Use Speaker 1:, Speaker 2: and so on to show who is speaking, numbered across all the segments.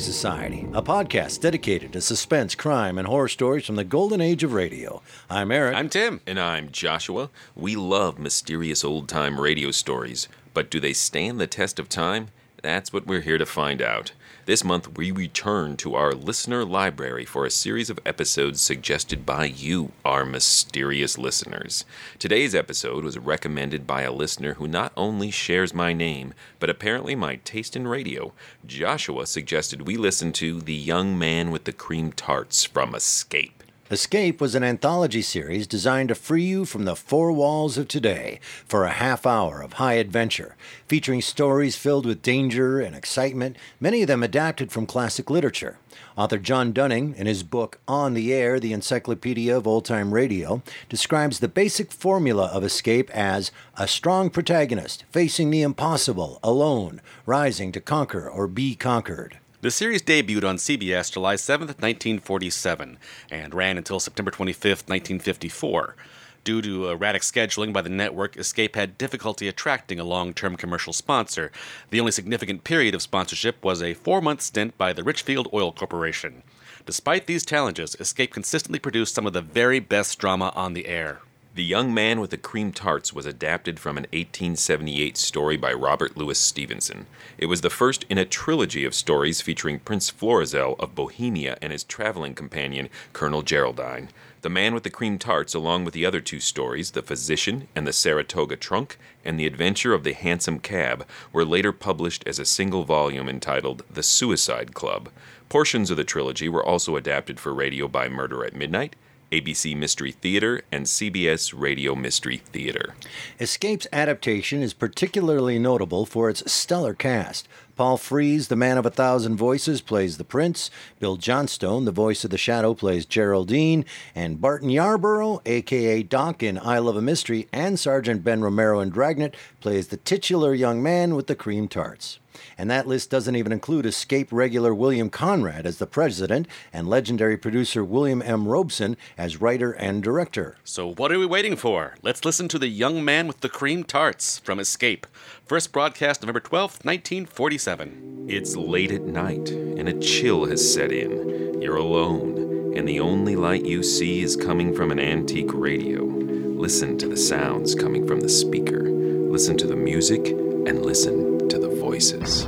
Speaker 1: Listening Society,
Speaker 2: a podcast dedicated to suspense, crime, and horror stories from the golden age of radio. I'm Eric.
Speaker 3: I'm Tim.
Speaker 4: And I'm Joshua. We love mysterious old time radio stories, but do they stand the test of time? That's what we're here to find out. This month, we return to our listener library for a series of episodes suggested by you, our mysterious listeners. Today's episode was recommended by a listener who not only shares my name, but apparently my taste in radio. Joshua suggested we listen to The Young Man with the Cream Tarts from Escape.
Speaker 2: Escape was an anthology series designed to free you from the four walls of today for a half hour of high adventure, featuring stories filled with danger and excitement, many of them adapted from classic literature. Author John Dunning, in his book On the Air, the Encyclopedia of Old Time Radio, describes the basic formula of Escape as a strong protagonist facing the impossible alone, rising to conquer or be conquered.
Speaker 3: The series debuted on CBS July 7, 1947, and ran until September 25, 1954. Due to erratic scheduling by the network, Escape had difficulty attracting a long term commercial sponsor. The only significant period of sponsorship was a four month stint by the Richfield Oil Corporation. Despite these challenges, Escape consistently produced some of the very best drama on the air.
Speaker 4: The Young Man with the Cream Tarts was adapted from an 1878 story by Robert Louis Stevenson. It was the first in a trilogy of stories featuring Prince Florizel of Bohemia and his traveling companion, Colonel Geraldine. The Man with the Cream Tarts, along with the other two stories, The Physician and the Saratoga Trunk, and The Adventure of the Hansom Cab, were later published as a single volume entitled The Suicide Club. Portions of the trilogy were also adapted for radio by Murder at Midnight, ABC Mystery Theater, and CBS Radio Mystery Theater.
Speaker 2: Escape's adaptation is particularly notable for its stellar cast. Paul Frees, the man of a thousand voices, plays the prince. Bill Johnstone, the voice of the shadow, plays Geraldine. And Barton Yarborough, aka Doc in I Love a Mystery, and Sergeant Ben Romero in Dragnet, plays the titular young man with the cream tarts. And that list doesn't even include Escape regular William Conrad as the president and legendary producer William N. Robson as writer and director.
Speaker 3: So, what are we waiting for? Let's listen to The Young Man with the Cream Tarts from Escape. First broadcast November 12th, 1947.
Speaker 4: It's late at night, and a chill has set in. You're alone, and the only light you see is coming from an antique radio. Listen to the sounds coming from the speaker. Listen to the music, and listen to the voices.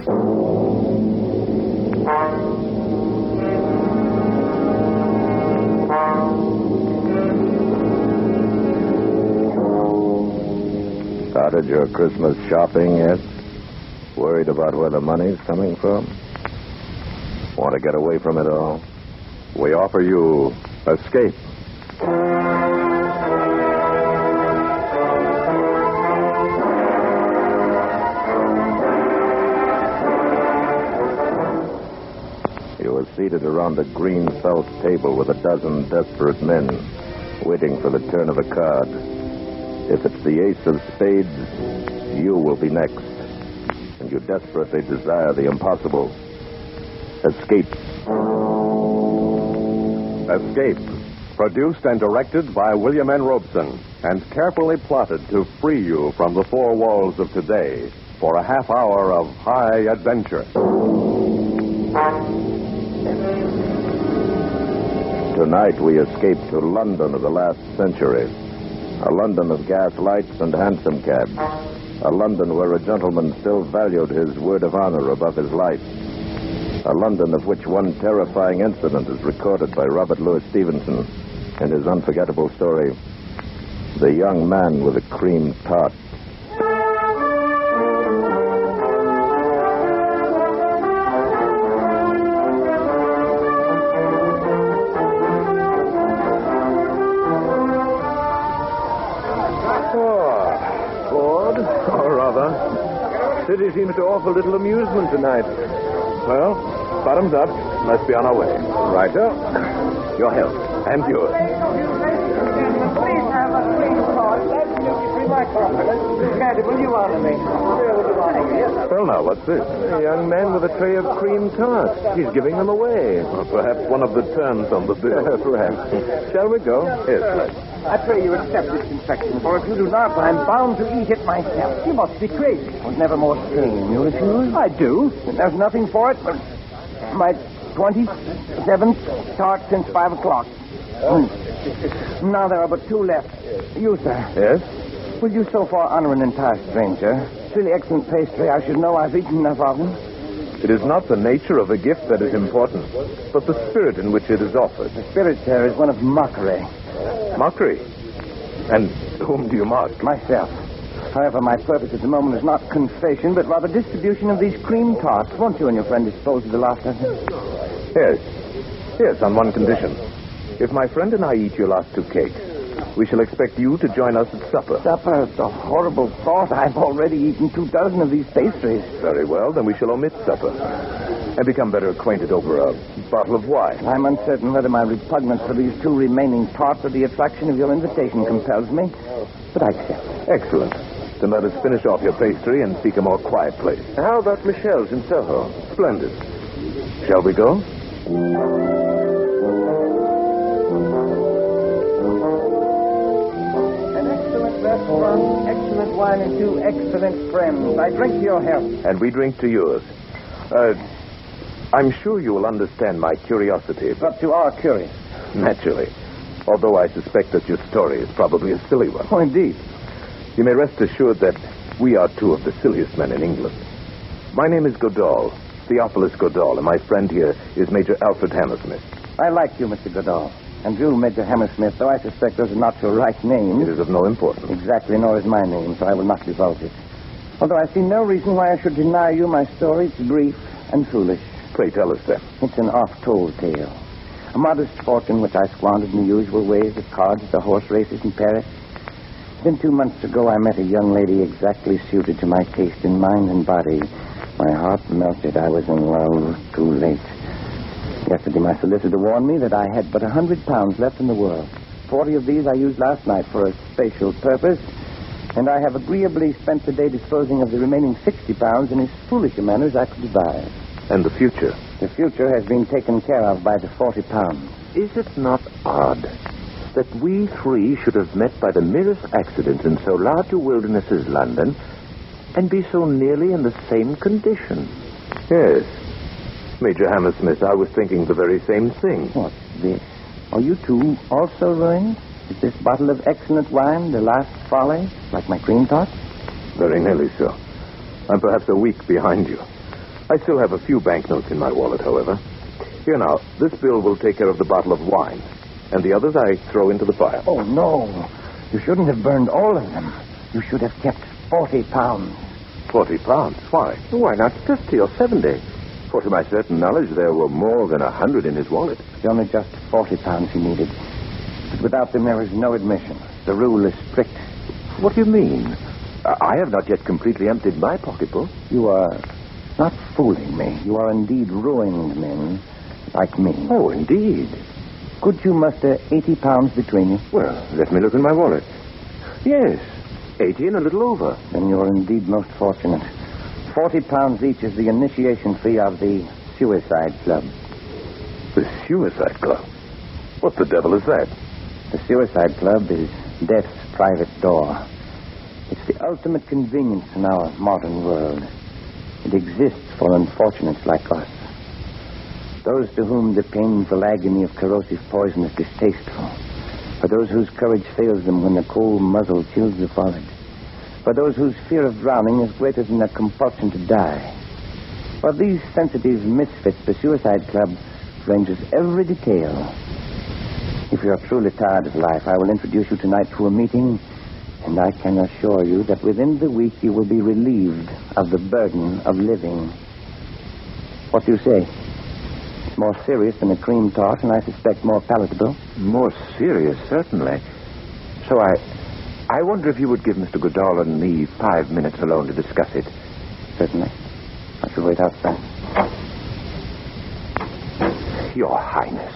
Speaker 5: Started your Christmas shopping yet? Worried about where the money's coming from? Want to get away from it all? We offer you escape. Around a green felt table with a dozen desperate men, waiting for the turn of a card. If it's the ace of spades, you will be next. And you desperately desire the impossible. Escape.
Speaker 6: Escape, produced and directed by William N. Robson, and carefully plotted to free you from the four walls of today for a half hour of high adventure.
Speaker 5: Tonight we escape to London of the last century. A London of gas lights and hansom cabs. A London where a gentleman still valued his word of honor above his life. A London of which one terrifying incident is recorded by Robert Louis Stevenson in his unforgettable story, The Young Man with a Cream Tart.
Speaker 6: Rather. City seems to offer little amusement tonight. Well, bottoms up.
Speaker 5: Let's be on our way.
Speaker 7: Righto. Your health.
Speaker 5: And yours.
Speaker 8: Please have a cream tart. That's duty-free, my compliments. Caddy, will you honor me? Will you honor me? Yes,
Speaker 5: Well, now, what's this?
Speaker 7: A young man with a tray of cream tarts. He's giving them away.
Speaker 5: Well, perhaps one of the terms on the bill.
Speaker 7: Perhaps. Shall we go?
Speaker 5: Yes, let's.
Speaker 8: I pray you accept this confection, for if you do not, I'm bound to eat it myself. You must be crazy. Was never more sane. You refuse? I do. And There's nothing for it but my 27th tart since 5 o'clock. Mm. Now there are but two left. You, sir.
Speaker 7: Yes?
Speaker 8: Will you so far honor an entire stranger? It's really excellent pastry. I should know I've eaten enough of them.
Speaker 5: It is not the nature of a gift that is important, but the spirit in which it is offered.
Speaker 8: The spirit, sir, is one of mockery.
Speaker 5: Mockery. And whom do you mock?
Speaker 8: Myself. However, my purpose at the moment is not confession, but rather distribution of these cream tarts. Won't you and your friend dispose of the last of them?
Speaker 5: Yes. Yes, on one condition. If my friend and I eat your last two cakes, we shall expect you to join us at supper.
Speaker 8: Supper, it's a horrible thought. I've already eaten two dozen of these pastries.
Speaker 5: Very well, then we shall omit supper and become better acquainted over a bottle of wine.
Speaker 8: I'm uncertain whether my repugnance for these two remaining tarts or the attraction of your invitation compels me, but I accept.
Speaker 5: Excellent. Then let us finish off your pastry and seek a more quiet place.
Speaker 7: How about Michelle's in Soho?
Speaker 5: Splendid. Shall we go?
Speaker 8: Excellent excellent wine, and two excellent friends. I drink to your health.
Speaker 5: And we drink to yours. Uh, I'm sure you will understand my curiosity, but
Speaker 8: you are curious.
Speaker 5: naturally. Although I suspect that your story is probably a silly one.
Speaker 8: Oh, indeed.
Speaker 5: You may rest assured that we are two of the silliest men in England. My name is Godall, Theophilus Godall, and my friend here is Major Alfred Hammersmith.
Speaker 8: I like you, Mr. Goodall. And you, Major Hammersmith, though I suspect those are not your right names.
Speaker 5: It is of no importance.
Speaker 8: Exactly, nor is my name, so I will not divulge it. Although I see no reason why I should deny you my story. It's brief and foolish.
Speaker 5: Pray tell us then.
Speaker 8: It's an oft-told tale. A modest fortune which I squandered in the usual ways at cards, the horse races in Paris. Then two months ago, I met a young lady exactly suited to my taste in mind and body. My heart melted. I was in love too late. Yesterday, my solicitor warned me that I had but a hundred pounds left in the world. Forty of these I used last night for a special purpose, and I have agreeably spent the day disposing of the remaining sixty pounds in as foolish a manner as I could devise.
Speaker 5: And the future.
Speaker 8: The future has been taken care of by the forty pounds.
Speaker 7: Is it not odd that we three should have met by the merest accident in so large a wilderness as London and be so nearly in the same condition?
Speaker 5: Yes. Major Hammersmith, I was thinking the very same thing.
Speaker 8: What? this? Are you two also ruined? Is this bottle of excellent wine the last folly, like my cream tart?
Speaker 5: Very nearly so. I'm perhaps a week behind you. I still have a few banknotes in my wallet, however. Here now, this bill will take care of the bottle of wine, and the others I throw into the fire.
Speaker 8: Oh, no. You shouldn't have burned all of them. You should have kept forty pounds.
Speaker 5: Forty pounds. Why?
Speaker 7: Why not fifty or seventy? For to my certain knowledge, there were more than a hundred in his wallet.
Speaker 8: It's only just forty pounds he needed. But without them, there is no admission. The rule is strict.
Speaker 7: What do you mean? I have not yet completely emptied my pocketbook.
Speaker 8: You are not fooling me. You are indeed ruined men, like me.
Speaker 7: Oh, indeed.
Speaker 8: Could you muster eighty pounds between you?
Speaker 7: Well, let me look in my wallet. Yes, eighty and a little over.
Speaker 8: Then you're indeed most fortunate. Forty pounds each is the initiation fee of the Suicide Club.
Speaker 5: The Suicide Club? What the devil is that?
Speaker 8: The Suicide Club is death's private door. It's the ultimate convenience in our modern world. It exists for unfortunates like us. Those to whom the painful agony of corrosive poison is distasteful. For those whose courage fails them when the cold muzzle chills the forehead. For those whose fear of drowning is greater than their compulsion to die. For these sensitive misfits, the Suicide Club ranges every detail. If you are truly tired of life, I will introduce you tonight to a meeting, and I can assure you that within the week you will be relieved of the burden of living. What do you say? It's more serious than a cream tart, and I suspect more palatable.
Speaker 7: More serious, certainly. So I. I wonder if you would give Mr. Goodall and me five minutes alone to discuss it.
Speaker 8: Certainly. I shall wait outside.
Speaker 5: Your Highness,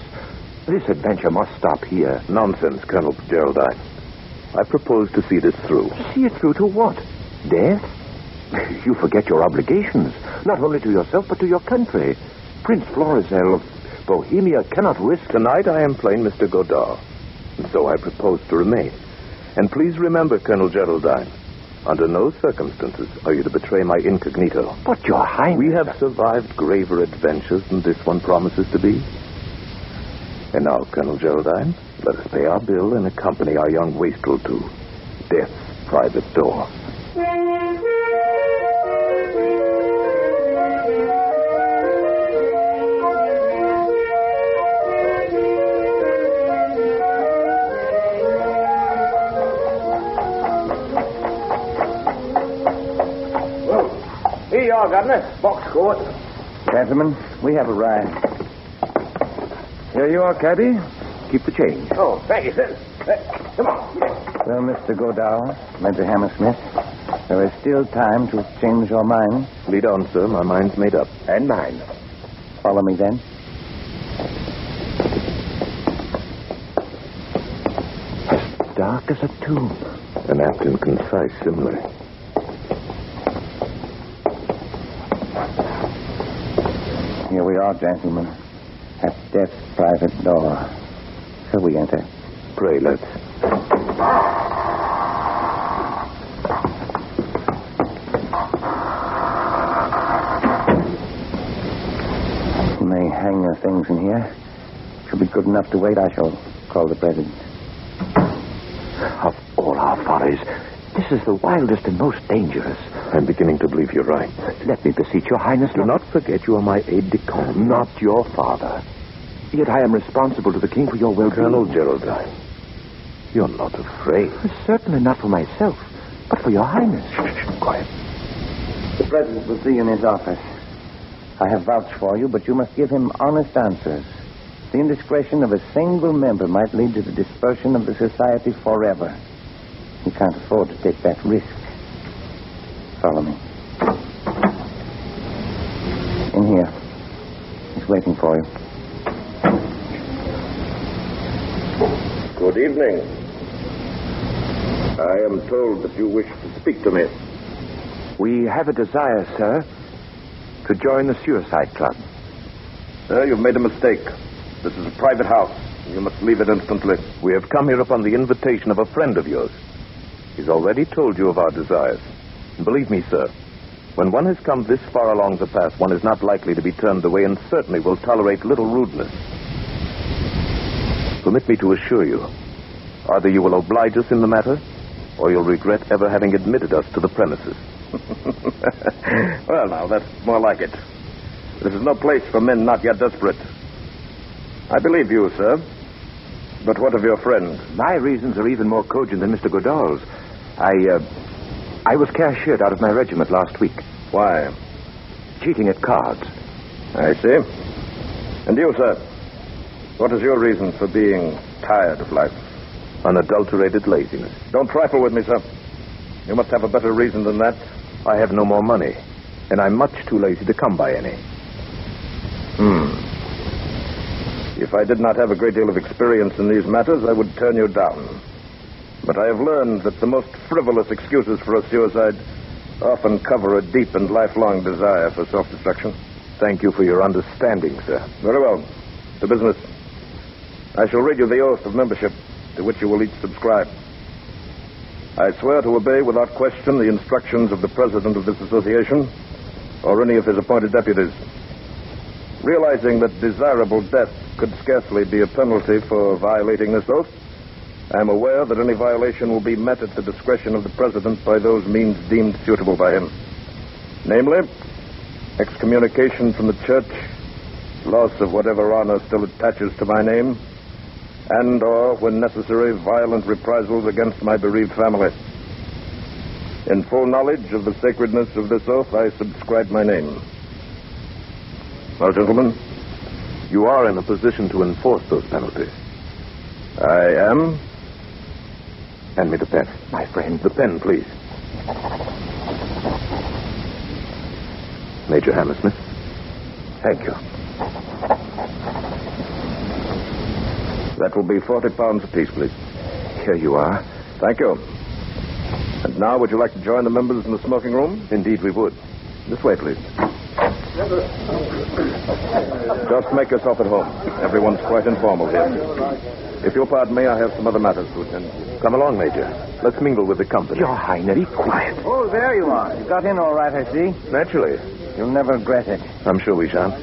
Speaker 5: this adventure must stop here. Nonsense, Colonel Geraldine. I propose to see this through. See it through to what? Death? You forget your obligations, not only to yourself, but to your country. Prince Florizel of Bohemia cannot risk. Tonight I am plain Mr. Godall, and so I propose to remain. And please remember, Colonel Geraldine, under no circumstances are you to betray my incognito. But, Your Highness... We have survived graver adventures than this one promises to be. And now, Colonel Geraldine, let us pay our bill and accompany our young wastrel to death's private door.
Speaker 9: Are, Governor. Box court.
Speaker 8: Gentlemen, we have arrived. Here you are, cabby. Keep the change.
Speaker 9: Oh, thank you, sir. Uh, come on.
Speaker 8: Well, Mr. Godall, Major Hammersmith, there is still time to change your mind.
Speaker 5: Lead on, sir. My mind's made up.
Speaker 8: And mine. Follow me then.
Speaker 5: As dark as a tomb. An apt and concise simile.
Speaker 8: Here we are, gentlemen, at death's private door. Shall we enter.
Speaker 5: Pray, let's.
Speaker 8: You may hang your things in here. If you'll be good enough to wait, I shall call the president.
Speaker 5: Of all our follies, this is the wildest and most dangerous. I'm beginning to believe you're right. Let me beseech your highness. Do not forget you are my aide de camp, not your father. Yet I am responsible to the king for your well-being. Colonel Geraldine, you're not afraid. Certainly not for myself, but for your highness. Shh, quiet.
Speaker 8: The president will see you in his office. I have vouched for you, but you must give him honest answers. The indiscretion of a single member might lead to the dispersion of the society forever. You can't afford to take that risk. Follow me. In here. He's waiting for you.
Speaker 5: Good evening. I am told that you wish to speak to me. We have a desire, sir, to join the Suicide Club. Sir, you've made a mistake. This is a private house. You must leave it instantly. We have come here upon the invitation of a friend of yours. He's already told you of our desires. Believe me, sir, when one has come this far along the path, one is not likely to be turned away and certainly will tolerate little rudeness. Permit me to assure you, either you will oblige us in the matter, or you'll regret ever having admitted us to the premises. well, now, that's more like it. This is no place for men not yet desperate. I believe you, sir. But what of your friend? My reasons are even more cogent than Mr. Godall's. I, uh, I was cashiered out of my regiment last week. Why? Cheating at cards. I see. And you, sir? What is your reason for being tired of life? Unadulterated laziness. Don't trifle with me, sir. You must have a better reason than that. I have no more money, and I'm much too lazy to come by any. Hmm. If I did not have a great deal of experience in these matters, I would turn you down. But I have learned that the most frivolous excuses for a suicide often cover a deep and lifelong desire for self destruction. Thank you for your understanding, sir. Very well. To business. I shall read you the oath of membership to which you will each subscribe. I swear to obey without question the instructions of the president of this association or any of his appointed deputies. Realizing that desirable death could scarcely be a penalty for violating this oath, I am aware that any violation will be met at the discretion of the president by those means deemed suitable by him. Namely, excommunication from the church, loss of whatever honor still attaches to my name, and or, when necessary, violent reprisals against my bereaved family. In full knowledge of the sacredness of this oath, I subscribe my name. Well, gentlemen, you are in a position to enforce those penalties. I am. Hand me the pen. My friend. The pen, please. Major Hammersmith. Thank you. That will be 40 pounds apiece, please. Here you are. Thank you. And now, would you like to join the members in the smoking room? Indeed, we would. This way, please. Just make yourself at home. Everyone's quite informal here. If you'll pardon me, I have some other matters to attend to. Come along, Major. Let's mingle with the company.
Speaker 8: Your Highness. Be quiet. Oh, there you are. You got in all right, I see.
Speaker 5: Naturally.
Speaker 8: You'll never regret it.
Speaker 5: I'm sure we shan't.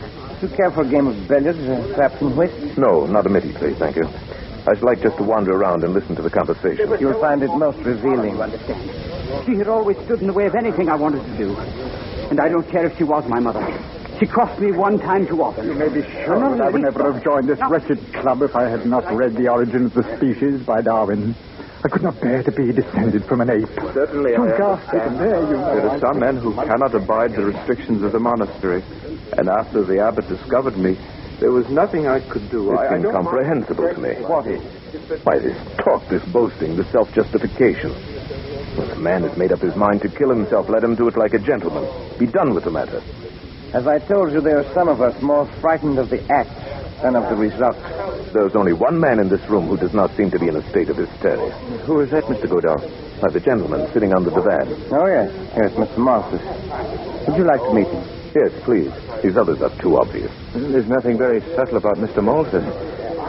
Speaker 8: Do you care for a game of billiards, uh, perhaps some whist?
Speaker 5: No, not immediately, thank you. I should like just to wander around and listen to the conversation.
Speaker 8: You'll find it most revealing. You understand?
Speaker 10: She had always stood in the way of anything I wanted to do. And I don't care if she was my mother. She crossed me one time too often.
Speaker 11: You may be sure
Speaker 10: No, no,
Speaker 11: that I would never have joined this
Speaker 10: no.
Speaker 11: wretched club if I had not read The Origin of the Species by Darwin. I could not bear to be descended from an ape.
Speaker 5: Certainly,
Speaker 11: Oh, God, there you know.
Speaker 5: There are some men who cannot abide the restrictions of the monastery. And after the abbot discovered me, there was nothing I could do. It's
Speaker 11: I- I
Speaker 5: incomprehensible to me. What is? Why, this talk, this boasting, this self-justification. When a man has made up his mind to kill himself, let him do it like a gentleman. Be done with the matter.
Speaker 8: As I told you, there are some of us more frightened of the act than of the result.
Speaker 5: There's only one man in this room who does not seem to be in a state of hysteria. Who is that, Mr. Godall? Why, the gentleman sitting on the divan.
Speaker 8: Oh, yes. Yes, Mr. Malthus. Would you like to meet him?
Speaker 5: Yes, please. These others are too obvious.
Speaker 12: There's nothing very subtle about Mr. Malthus.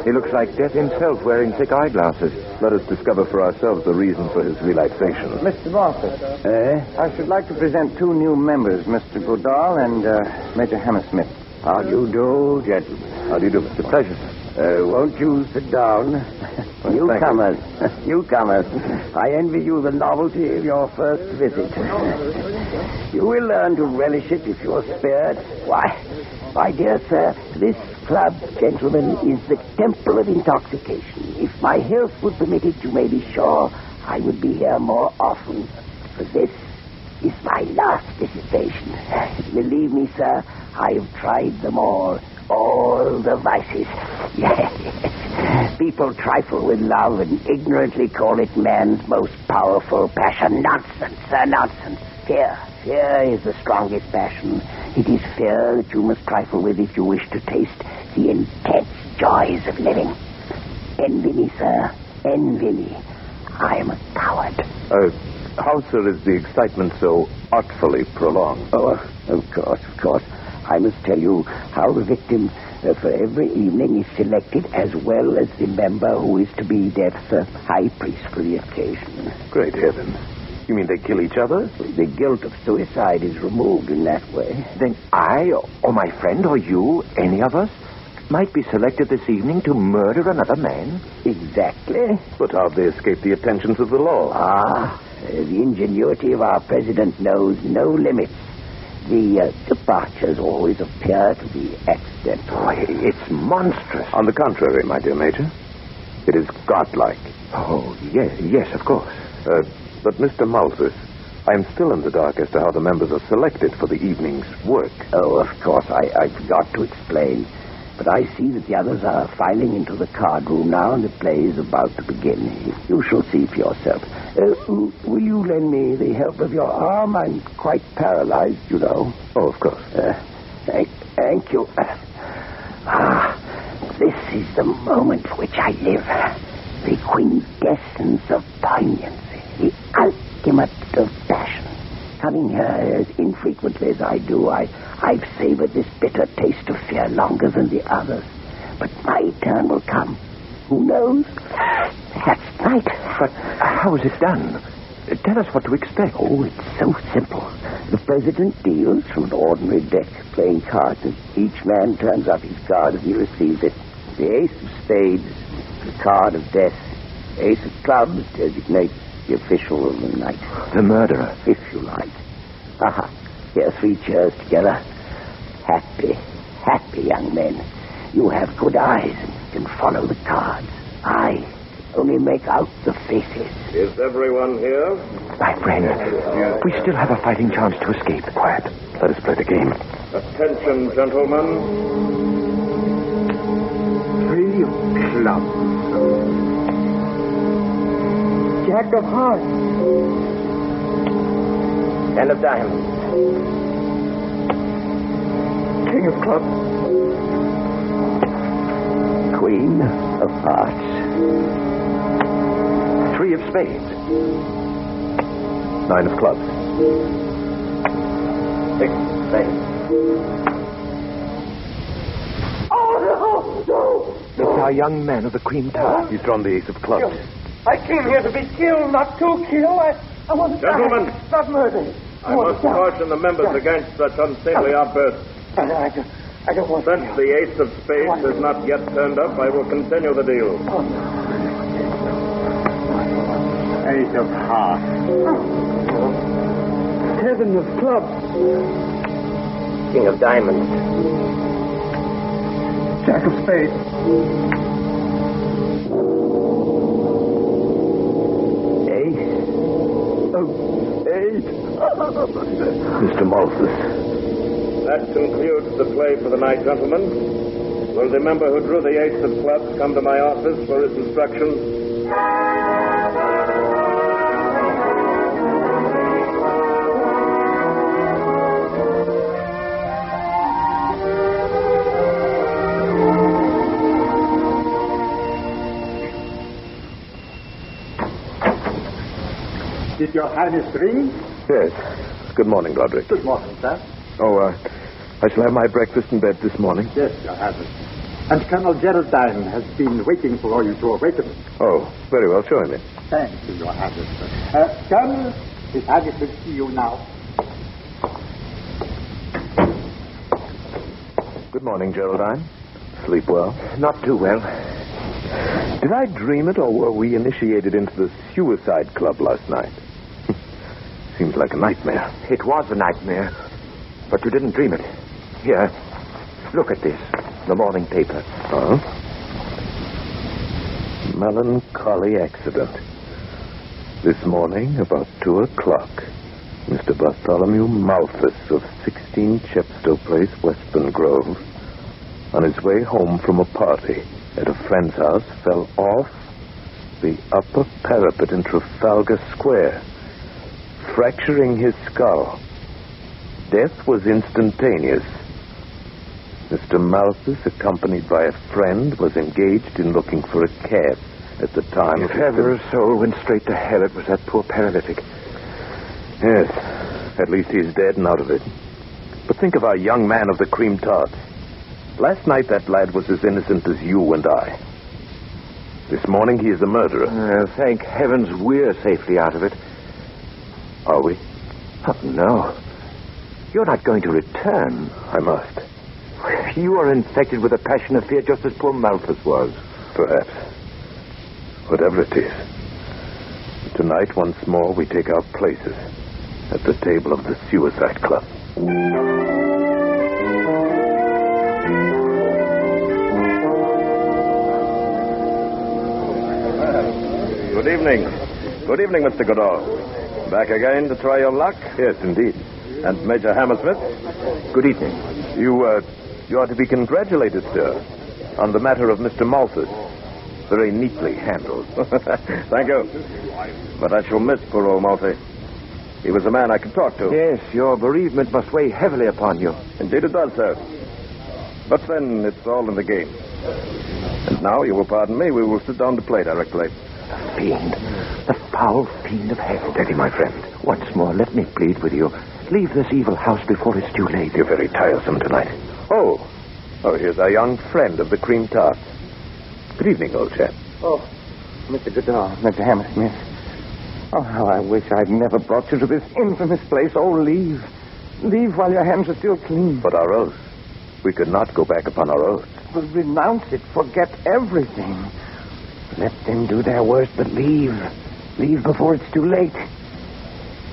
Speaker 12: He looks like death himself wearing thick eyeglasses.
Speaker 5: Let us discover for ourselves the reason for his relaxation.
Speaker 8: Mr. Malthus. Eh? I should like to present two new members, Mr. Goodall and uh, Major Hammersmith.
Speaker 12: How do you do, gentlemen?
Speaker 5: How do you do, Mr.
Speaker 12: Pleasure. Uh, won't you sit down? Newcomers. Newcomers. I envy you the novelty of your first visit. You will learn to relish it if you're spared. Why, my dear sir, this club, gentlemen, is the temple of intoxication. If my health would permit it, you may be sure I would be here more often. For this is my last visitation. Believe me, sir, I have tried them all. All the vices. Yes. People trifle with love and ignorantly call it man's most powerful passion. Nonsense, sir, nonsense. Fear. Fear is the strongest passion. It is fear that you must trifle with if you wish to taste the intense joys of living. Envy me, sir. Envy me. I am a coward.
Speaker 5: Uh, how, sir, is the excitement so artfully prolonged?
Speaker 12: Oh, of course, of course. I must tell you how the victim uh, for every evening is selected as well as the member who is to be death's uh, high priest for the occasion.
Speaker 5: Great heavens. You mean they kill each other?
Speaker 12: The guilt of suicide is removed in that way.
Speaker 13: Then I, or my friend, or you, any of us, might be selected this evening to murder another man?
Speaker 12: Exactly.
Speaker 5: But how have they escaped the attentions of the law?
Speaker 12: Ah, the ingenuity of our president knows no limits. The uh, departures always appear to be accidental.
Speaker 13: Oh, it's monstrous.
Speaker 5: On the contrary, my dear Major, it is godlike.
Speaker 13: Oh, yes, yes, of course.
Speaker 5: Uh, but, Mr. Malthus, I am still in the dark as to how the members are selected for the evening's work.
Speaker 12: Oh, of course, I, I forgot to explain. But I see that the others are filing into the card room now, and the play is about to begin. You shall see for yourself. Uh, will you lend me the help of your arm? I'm quite paralyzed, you know.
Speaker 5: Oh, of course.
Speaker 12: Uh, thank, thank you. Ah, this is the moment for which I live. The quintessence of poignancy, the ultimate of passion. Coming here as infrequently as I do, I, I've savored this bitter taste of fear longer than the others. But my turn will come. Who knows? That's right.
Speaker 13: But how is it done? Tell us what to expect.
Speaker 12: Oh, it's so simple. The president deals from an ordinary deck playing cards, and each man turns up his card as he receives it. The ace of spades, the card of death. Ace of clubs designates the official of the night.
Speaker 13: The murderer.
Speaker 12: If you like. Aha. Here, three chairs together. Happy, happy young men. You have good eyes and can follow the cards. I only make out the faces.
Speaker 5: Is everyone here?
Speaker 13: My friend, we still have a fighting chance to escape.
Speaker 5: Quiet. Let us play the game.
Speaker 9: Attention, gentlemen.
Speaker 11: Three clubs.
Speaker 10: Jack of hearts.
Speaker 8: Ten of diamonds.
Speaker 11: King of clubs.
Speaker 8: Queen of Hearts.
Speaker 13: Three of spades. Nine of clubs.
Speaker 9: Six of spades. Oh, no,
Speaker 13: It's our young man of the cream tower. He's drawn the ace of clubs.
Speaker 9: No. I came here to be killed, not to kill. I, I want to
Speaker 14: Gentlemen.
Speaker 9: die, not murder.
Speaker 14: I must caution the members against such unseemly outbursts.
Speaker 9: I, I, don't, I don't want
Speaker 14: Since the ace of spades has not yet turned up, I will continue the deal.
Speaker 11: Oh, ace of hearts.
Speaker 10: Seven oh. of clubs.
Speaker 8: King of Diamonds.
Speaker 11: Jack of spades. Eight.
Speaker 5: Mr. Malthus.
Speaker 14: That concludes the play for the night, gentlemen. Will the member who drew the ace of clubs come to my office for his instructions?
Speaker 11: Your highness ring?
Speaker 5: Yes. Good morning, Roderick.
Speaker 11: Good morning, sir.
Speaker 5: Oh, uh, I shall have my breakfast in bed this morning.
Speaker 11: Yes, your highness. And Colonel Geraldine has been waiting for you to awaken.
Speaker 5: Oh, very well. Show him in.
Speaker 11: Thank you, your highness. Uh, Colonel, his highness will see you now.
Speaker 5: Good morning, Geraldine. Sleep well?
Speaker 13: Not too well.
Speaker 5: Did I dream it, or were we initiated into the suicide club last night? Seems like a nightmare.
Speaker 13: It was a nightmare, but you didn't dream it. Here, look at this. The morning paper.
Speaker 5: Huh? Melancholy accident. This morning, about two o'clock, Mr. Bartholomew Malthus of 16 Chepstow Place, Westbourne Grove, on his way home from a party at a friend's house, fell off the upper parapet in Trafalgar Square, fracturing his skull. Death was instantaneous. Mr. Malthus, accompanied by a friend, was engaged in looking for a cab at the time.
Speaker 13: If ever a soul went straight to hell, it was that poor paralytic.
Speaker 5: Yes, at least he's dead and out of it. But think of our young man of the cream tart. Last night that lad was as innocent as you and I. This morning he is a murderer.
Speaker 13: Uh, thank heavens we're safely out of it.
Speaker 5: Are we?
Speaker 13: Oh, no. You're not going to return.
Speaker 5: I must.
Speaker 13: You are infected with a passion of fear just as poor Malthus was.
Speaker 5: Perhaps. Whatever it is. Tonight, once more, we take our places at the table of the Suicide Club.
Speaker 14: Good evening. Good evening, Mr. Goodall. Back again to try your luck?
Speaker 5: Yes, indeed.
Speaker 14: And Major Hammersmith?
Speaker 5: Good evening. You, uh, you are to be congratulated, sir, on the matter of Mr. Malthus. Very neatly handled.
Speaker 14: Thank you. But I shall miss poor old Malthy. He was a man I could talk to.
Speaker 13: Yes, your bereavement must weigh heavily upon you.
Speaker 14: Indeed it does, sir. But then it's all in the game. And now, you will pardon me, we will sit down to play directly.
Speaker 13: Fiend. Foul fiend of hell. Steady, my friend. Once more, let me plead with you. Leave this evil house before it's too late.
Speaker 5: You're very tiresome tonight. Oh. Oh, here's our young friend of the cream tart. Good evening, old chap.
Speaker 8: Oh, Mr. Goodall, Mr. Hammersmith. Oh, how I wish I'd never brought you to this infamous place. Oh, leave. Leave while your hands are still clean.
Speaker 5: But our oath. We could not go back upon our oath.
Speaker 8: Well, renounce it. Forget everything. Let them do their worst, but leave. Leave before it's too late.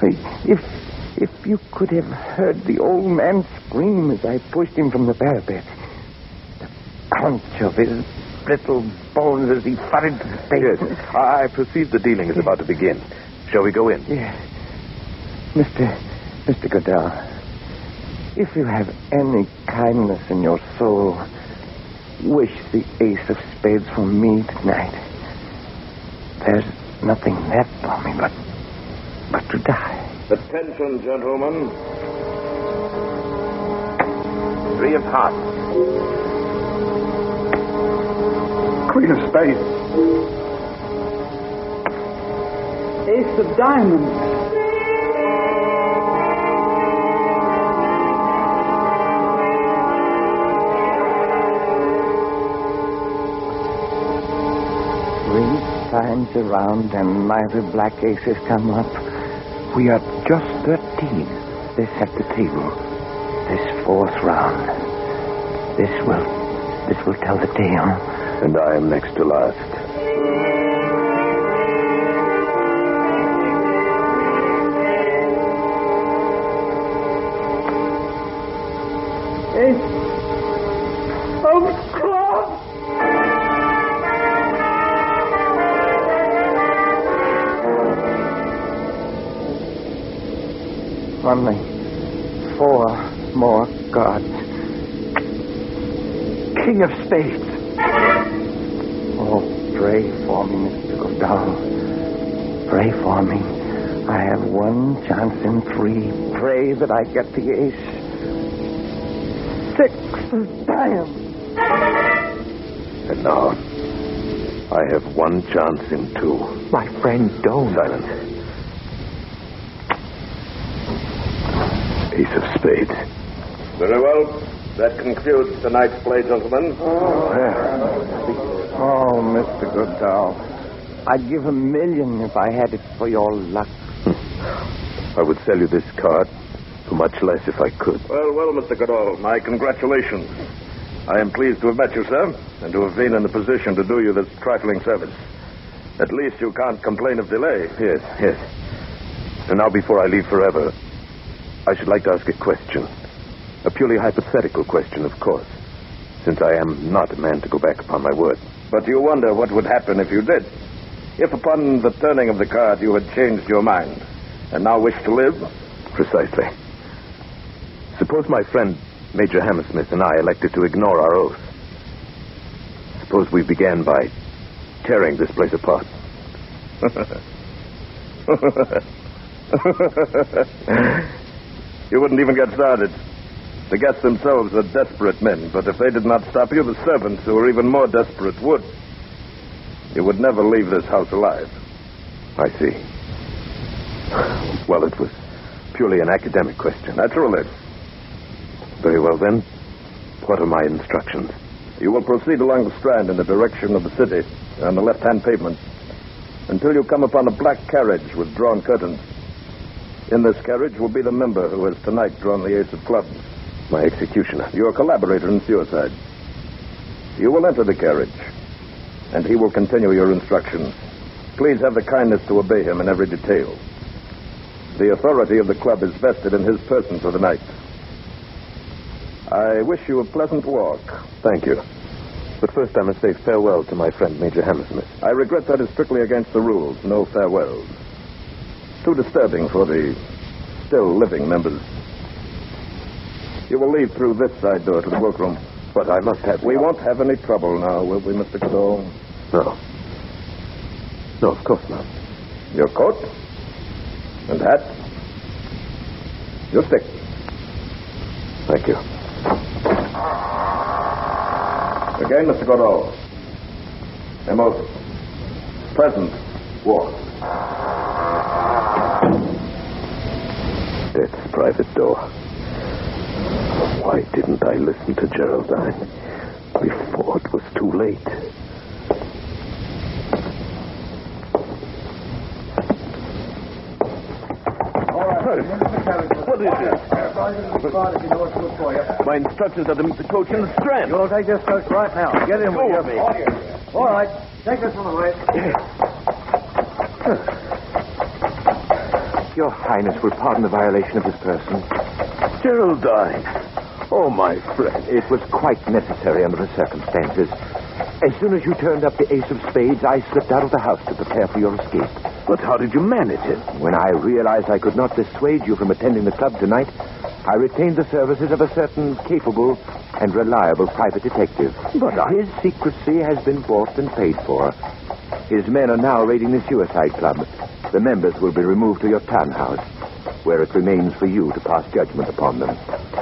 Speaker 8: If if you could have heard the old man scream as I pushed him from the parapet, the crunch of his brittle bones as he fluttered to space.
Speaker 5: Yes, I perceive the dealing is about to begin. Shall we go in?
Speaker 8: Yes. Mr. Mr. Goodall, if you have any kindness in your soul, wish the ace of spades for me tonight. There's nothing left for me but, but to die.
Speaker 14: Attention, gentlemen.
Speaker 13: Three of hearts.
Speaker 11: Queen of Spades.
Speaker 10: Ace of diamonds.
Speaker 8: Three times around and neither black aces come up. We are just 13. This at the table. This fourth round. This will this will tell the tale.
Speaker 5: And I am next to last.
Speaker 8: Only four more cards. King of Spades. Oh, pray for me, Mr. Godall. Pray for me. I have one chance in three. Pray that I get the ace. Six of diamonds.
Speaker 5: And now, I have one chance in two.
Speaker 13: My friend, don't.
Speaker 5: Silence. Ace of spades.
Speaker 14: Very well. That concludes tonight's play, gentlemen.
Speaker 8: Oh, oh Mr. Goodall. I'd give a million if I had it for your luck.
Speaker 5: I would sell you this card for much less if I could.
Speaker 14: Well, well, Mr. Goodall, my congratulations. I am pleased to have met you, sir, and to have been in the position to do you this trifling service. At least you can't complain of delay.
Speaker 5: Yes, yes. And now, before I leave forever, I should like to ask a question. A purely hypothetical question, of course, since I am not a man to go back upon my word.
Speaker 14: But you wonder what would happen if you did. If upon the turning of the card you had changed your mind and now wish to live?
Speaker 5: Precisely. Suppose my friend Major Hammersmith and I elected to ignore our oath. Suppose we began by tearing this place apart.
Speaker 14: you wouldn't even get started. The guests themselves are desperate men, but if they did not stop you, the servants, who are even more desperate, would. You would never leave this house alive.
Speaker 5: I see. Well, it was purely an academic question.
Speaker 14: Naturally.
Speaker 5: Very well, then. What are my instructions?
Speaker 14: You will proceed along the strand in the direction of the city, on the left hand pavement, until you come upon a black carriage with drawn curtains. In this carriage will be the member who has tonight drawn the ace of clubs.
Speaker 5: My executioner.
Speaker 14: Your collaborator in suicide. You will enter the carriage, and he will continue your instructions. Please have the kindness to obey him in every detail. The authority of the club is vested in his person for the night. I wish you a pleasant walk.
Speaker 5: Thank you. But first I must say farewell to my friend Major Hammersmith.
Speaker 14: I regret that is strictly against the rules. No farewells. Too disturbing for the still living members. You will leave through this side door to the workroom.
Speaker 5: But I must have.
Speaker 14: We won't have any trouble now, will we, Mr. Cadeau?
Speaker 5: No. No, of course not.
Speaker 14: Your coat? And hat? Your stick.
Speaker 5: Thank you.
Speaker 14: Again, Mr. Godall. A most pleasant walk.
Speaker 5: Death's private door. Why didn't I listen to Geraldine before it was too late?
Speaker 9: What is this?
Speaker 5: My instructions are to meet the coach in the Strand.
Speaker 9: You'll take this coach right now. Get in with me. All right. Take this one away.
Speaker 13: Your Highness will pardon the violation of his person.
Speaker 5: Geraldine. Oh, my friend.
Speaker 13: It was quite necessary under the circumstances. As soon as you turned up the ace of spades, I slipped out of the house to prepare for your escape.
Speaker 5: But how did you manage it?
Speaker 13: When I realized I could not dissuade you from attending the club tonight, I retained the services of a certain capable and reliable private detective.
Speaker 5: But I...
Speaker 13: His secrecy has been bought and paid for. His men are now raiding the suicide club. The members will be removed to your townhouse, where it remains for you to pass judgment upon them.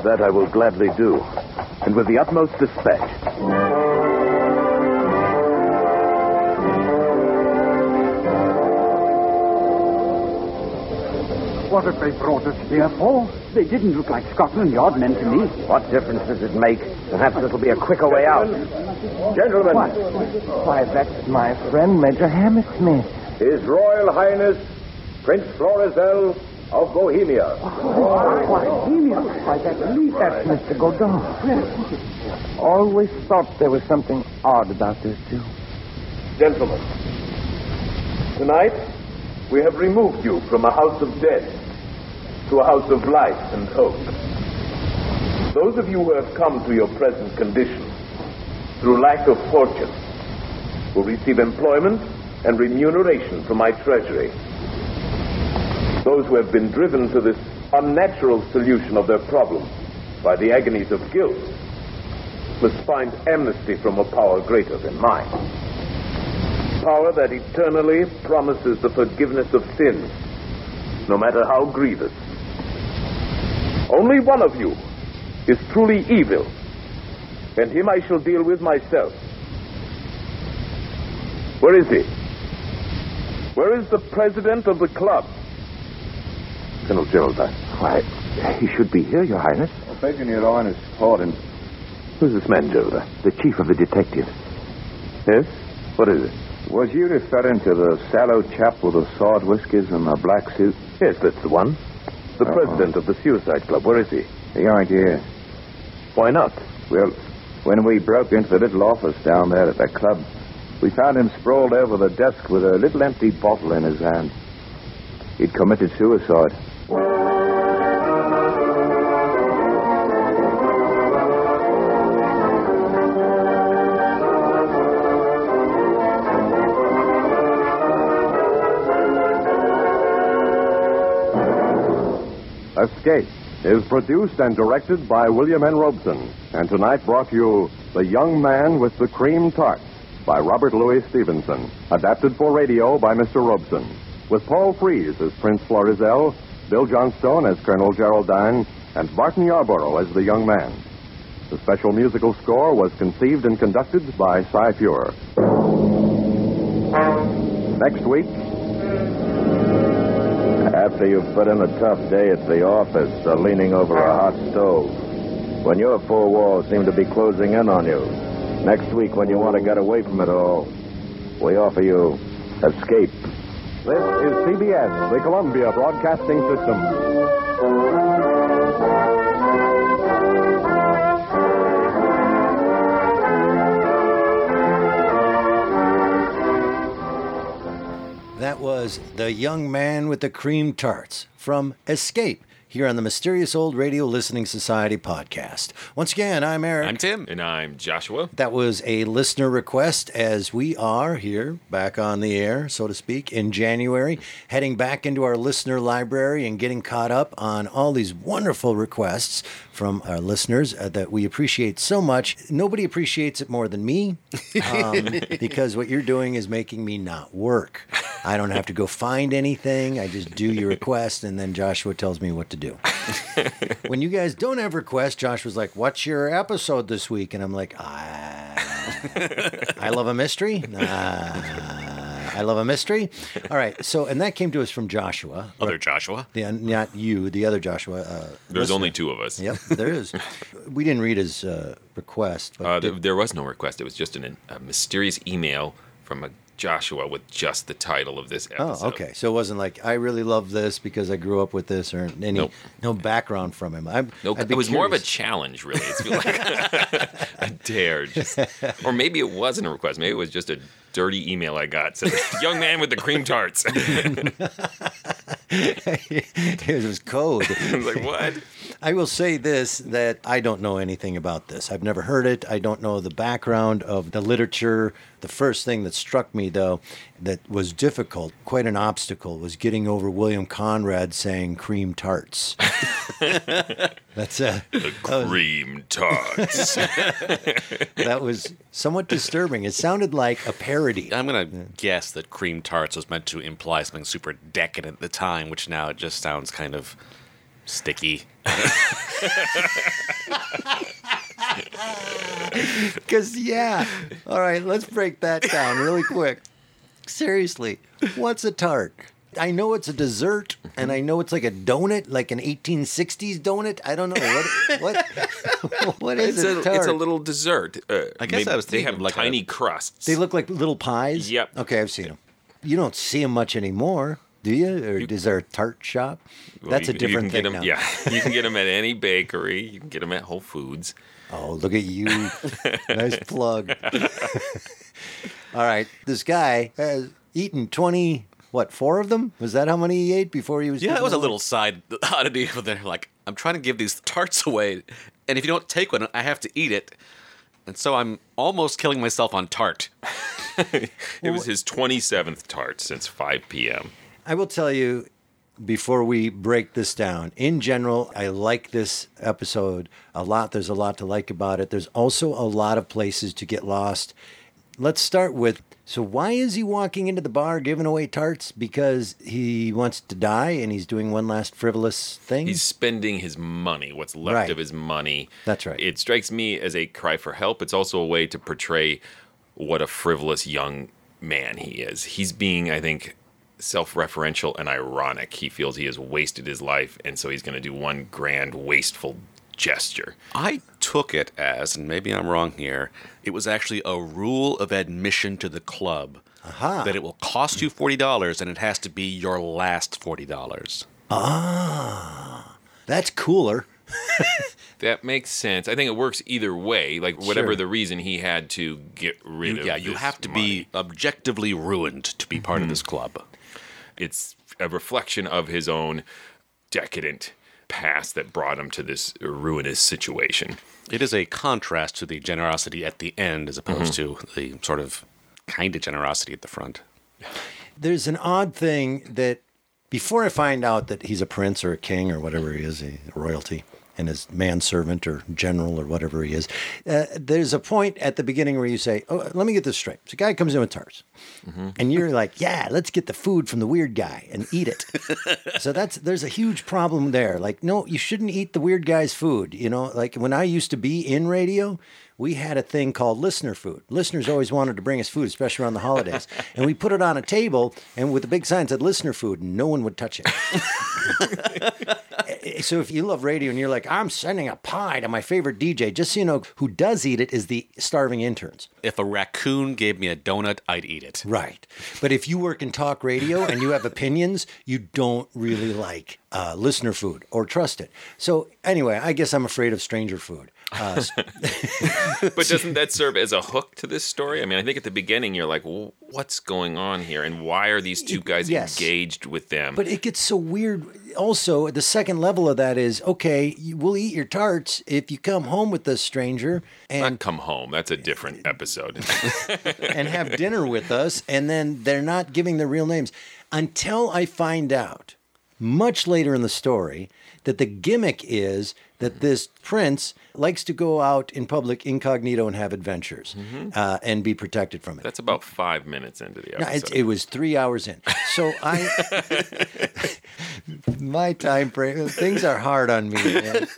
Speaker 5: That I will gladly do, and with the utmost dispatch.
Speaker 11: What have they brought us here for?
Speaker 10: They didn't look like Scotland Yard men to me.
Speaker 9: What difference does it make? Perhaps it'll be a quicker way out. Gentlemen.
Speaker 8: What? Why, that's my friend, Major Hammersmith.
Speaker 5: His Royal Highness, Prince Florizel of Bohemia.
Speaker 8: Oh, Bohemia? Why, that leaf. That's Mr. Godin. Always thought there was something odd about this, too.
Speaker 5: Gentlemen, tonight we have removed you from a house of death to a house of life and hope. Those of you who have come to your present condition through lack of fortune will receive employment and remuneration from my treasury. Those who have been driven to this unnatural solution of their problem by the agonies of guilt must find amnesty from a power greater than mine. Power that eternally promises the forgiveness of sins, no matter how grievous. Only one of you is truly evil, and him I shall deal with myself. Where is he? Where is the president of the club?
Speaker 7: Colonel Geraldine. Why, he should be here, Your Highness.
Speaker 5: begging your Highness pardon.
Speaker 7: Who's this man, Geraldine? The chief of the detectives.
Speaker 5: Yes?
Speaker 7: What is it?
Speaker 5: Was you referring to the sallow chap with the sword whiskers and the black suit? Yes, that's the one. The
Speaker 7: Uh-huh.
Speaker 5: president of the Suicide Club. Where is he?
Speaker 7: He aren't here.
Speaker 5: Why not?
Speaker 7: Well, when we broke into the little office down there at the club, we found him sprawled over the desk with a little empty bottle in his hand. He'd committed suicide.
Speaker 6: Escape is produced and directed by William N. Robson, and tonight brought you The Young Man with the Cream Tart by Robert Louis Stevenson, adapted for radio by Mr. Robson, with Paul Frees as Prince Florizel, Bill Johnstone as Colonel Geraldine, and Barton Yarborough as the young man. The special musical score was conceived and conducted by Cy Feuer. Next week,
Speaker 5: After you've put in a tough day at the office, uh, leaning over a hot stove. When your four walls seem to be closing in on you. Next week, when you want to get away from it all, we offer you escape.
Speaker 6: this is CBS, the Columbia Broadcasting System.
Speaker 2: That was The Young Man with the Cream Tarts from Escape here on the Mysterious Old Radio Listening Society podcast. Once again, I'm Eric.
Speaker 3: I'm Tim.
Speaker 4: And I'm Joshua.
Speaker 2: That was a listener request as we are here back on the air, so to speak, in January, heading back into our listener library and getting caught up on all these wonderful requests from our listeners uh, that we appreciate so much. Nobody appreciates it more than me um, because what you're doing is making me not work. I don't have to go find anything. I just do your request, and then Joshua tells me what to do. when you guys don't have requests, Josh was like, "What's your episode this week?" And I'm like, "I, I love a mystery. Ah, I love a mystery." All right. So, and that came to us from Joshua.
Speaker 3: Other Joshua.
Speaker 2: The, not you, the other Joshua. Uh,
Speaker 4: There's
Speaker 2: listener.
Speaker 4: only two of us.
Speaker 2: Yep, there is. we didn't read his uh, request, but
Speaker 4: Uh,
Speaker 2: did-
Speaker 4: there was no request. It was just an, a mysterious email from a Joshua with just the title of this oh, episode.
Speaker 2: Oh, okay. So it wasn't like I really love this because I grew up with this, or any
Speaker 4: Nope.
Speaker 2: no background from him. I'm,
Speaker 4: No, it was more of a challenge, really. It's like a dare, just, or maybe it wasn't a request. Maybe it was just a dirty email I got. Said, "Young man with the cream tarts."
Speaker 2: it was code.
Speaker 4: I was like, what?
Speaker 2: I will say this that I don't know anything about this. I've never heard it. I don't know the background of the literature. The first thing that struck me, though, that was difficult, quite an obstacle, was getting over William Conrad saying cream tarts. That's a
Speaker 4: The cream tarts.
Speaker 2: that was somewhat disturbing. It sounded like a parody.
Speaker 3: I'm gonna guess that cream tarts was meant to imply something super decadent at the time, which now it just sounds kind of sticky.
Speaker 2: Because, yeah. All right, let's break that down really quick. Seriously, what's a tart? I know it's a dessert, and I know it's like a donut, like an 1860s donut. I don't know what what what is
Speaker 4: it's
Speaker 2: it?
Speaker 4: a, it's a little dessert. Uh,
Speaker 3: I guess
Speaker 4: maybe
Speaker 3: I was
Speaker 4: they have
Speaker 3: like a-
Speaker 4: tiny crusts.
Speaker 2: They look like little pies.
Speaker 4: Yep.
Speaker 2: Okay, I've seen them. You don't see them much anymore, do you? Or is there a tart shop?
Speaker 4: Well,
Speaker 2: That's
Speaker 4: you-
Speaker 2: a different thing
Speaker 4: get 'em-
Speaker 2: now.
Speaker 4: Yeah, you can get them at any bakery. You can get them at Whole Foods.
Speaker 2: Oh, look at you! nice plug. All right, this guy has eaten twenty. What four of them? Was that how many he ate before he was?
Speaker 3: Yeah, it was a little side oddity over there. Like, I'm trying to give these tarts away, and if you don't take one, I have to eat it. And so I'm almost killing myself on tart.
Speaker 4: It was his 27th tart since 5 p.m.
Speaker 2: I will tell you before we break this down. In general, I like this episode a lot. There's a lot to like about it. There's also a lot of places to get lost. Let's start with so why is he walking into the bar giving away tarts? Because he wants to die and he's doing one last frivolous thing?
Speaker 4: He's spending his money, what's left
Speaker 2: Right.
Speaker 4: of his money.
Speaker 2: That's right.
Speaker 4: It strikes me as a cry for help. It's also a way to portray what a frivolous young man he is. He's being, I think, self referential and ironic. He feels he has wasted his life, and so he's going to do one grand, wasteful gesture.
Speaker 3: I took it as, and maybe I'm wrong here, it was actually a rule of admission to the club
Speaker 2: Aha.
Speaker 3: that it will cost you $40 and it has to be your last $40.
Speaker 2: Ah, that's cooler.
Speaker 4: That makes sense. I think it works either way. Like whatever
Speaker 2: Sure.
Speaker 4: the reason he had to get rid
Speaker 3: You-
Speaker 4: of.
Speaker 3: yeah, you have to
Speaker 4: money.
Speaker 3: be objectively ruined to be part of this club.
Speaker 4: It's a reflection of his own decadent past that brought him to this ruinous situation.
Speaker 3: It is a contrast to the generosity at the end as opposed mm-hmm. to the sort of kind of generosity at the front.
Speaker 2: There's an odd thing that before I find out that he's a prince or a king or whatever he is, a royalty, and his manservant or general or whatever he is, uh, there's a point at the beginning where you say, "Oh, let me get this straight." So, a guy comes in with tarts, and you're like, "Yeah, let's get the food from the weird guy and eat it." so that's there's a huge problem there. Like, no, you shouldn't eat the weird guy's food. You know, like when I used to be in radio, we had a thing called listener food. Listeners always wanted to bring us food, especially around the holidays, and we put it on a table and with a big sign that said "listener food," and no one would touch it. so if you love radio and you're like, I'm sending a pie to my favorite DJ, just so you know, who does eat it is the starving interns.
Speaker 3: If a raccoon gave me a donut, I'd eat it.
Speaker 2: Right. But if you work in talk radio and you have opinions, you don't really like uh, listener food or trust it. So anyway, I guess I'm afraid of stranger food. Uh,
Speaker 4: But doesn't that serve as a hook to this story? I mean, I think at the beginning you're like, well, what's going on here? And why are these two guys
Speaker 2: yes.
Speaker 4: engaged with them?
Speaker 2: But it gets so weird. Also, the second level of that is okay, we'll eat your tarts if you come home with this stranger and
Speaker 4: Not come home. That's a different episode.
Speaker 2: and have dinner with us, and then they're not giving their real names until I find out much later in the story that the gimmick is that this prince likes to go out in public incognito and have adventures uh, and be protected from it.
Speaker 4: That's about five minutes into the
Speaker 2: No,
Speaker 4: episode.
Speaker 2: it's, it was three hours in. So I, my time frame, things are hard on me. man.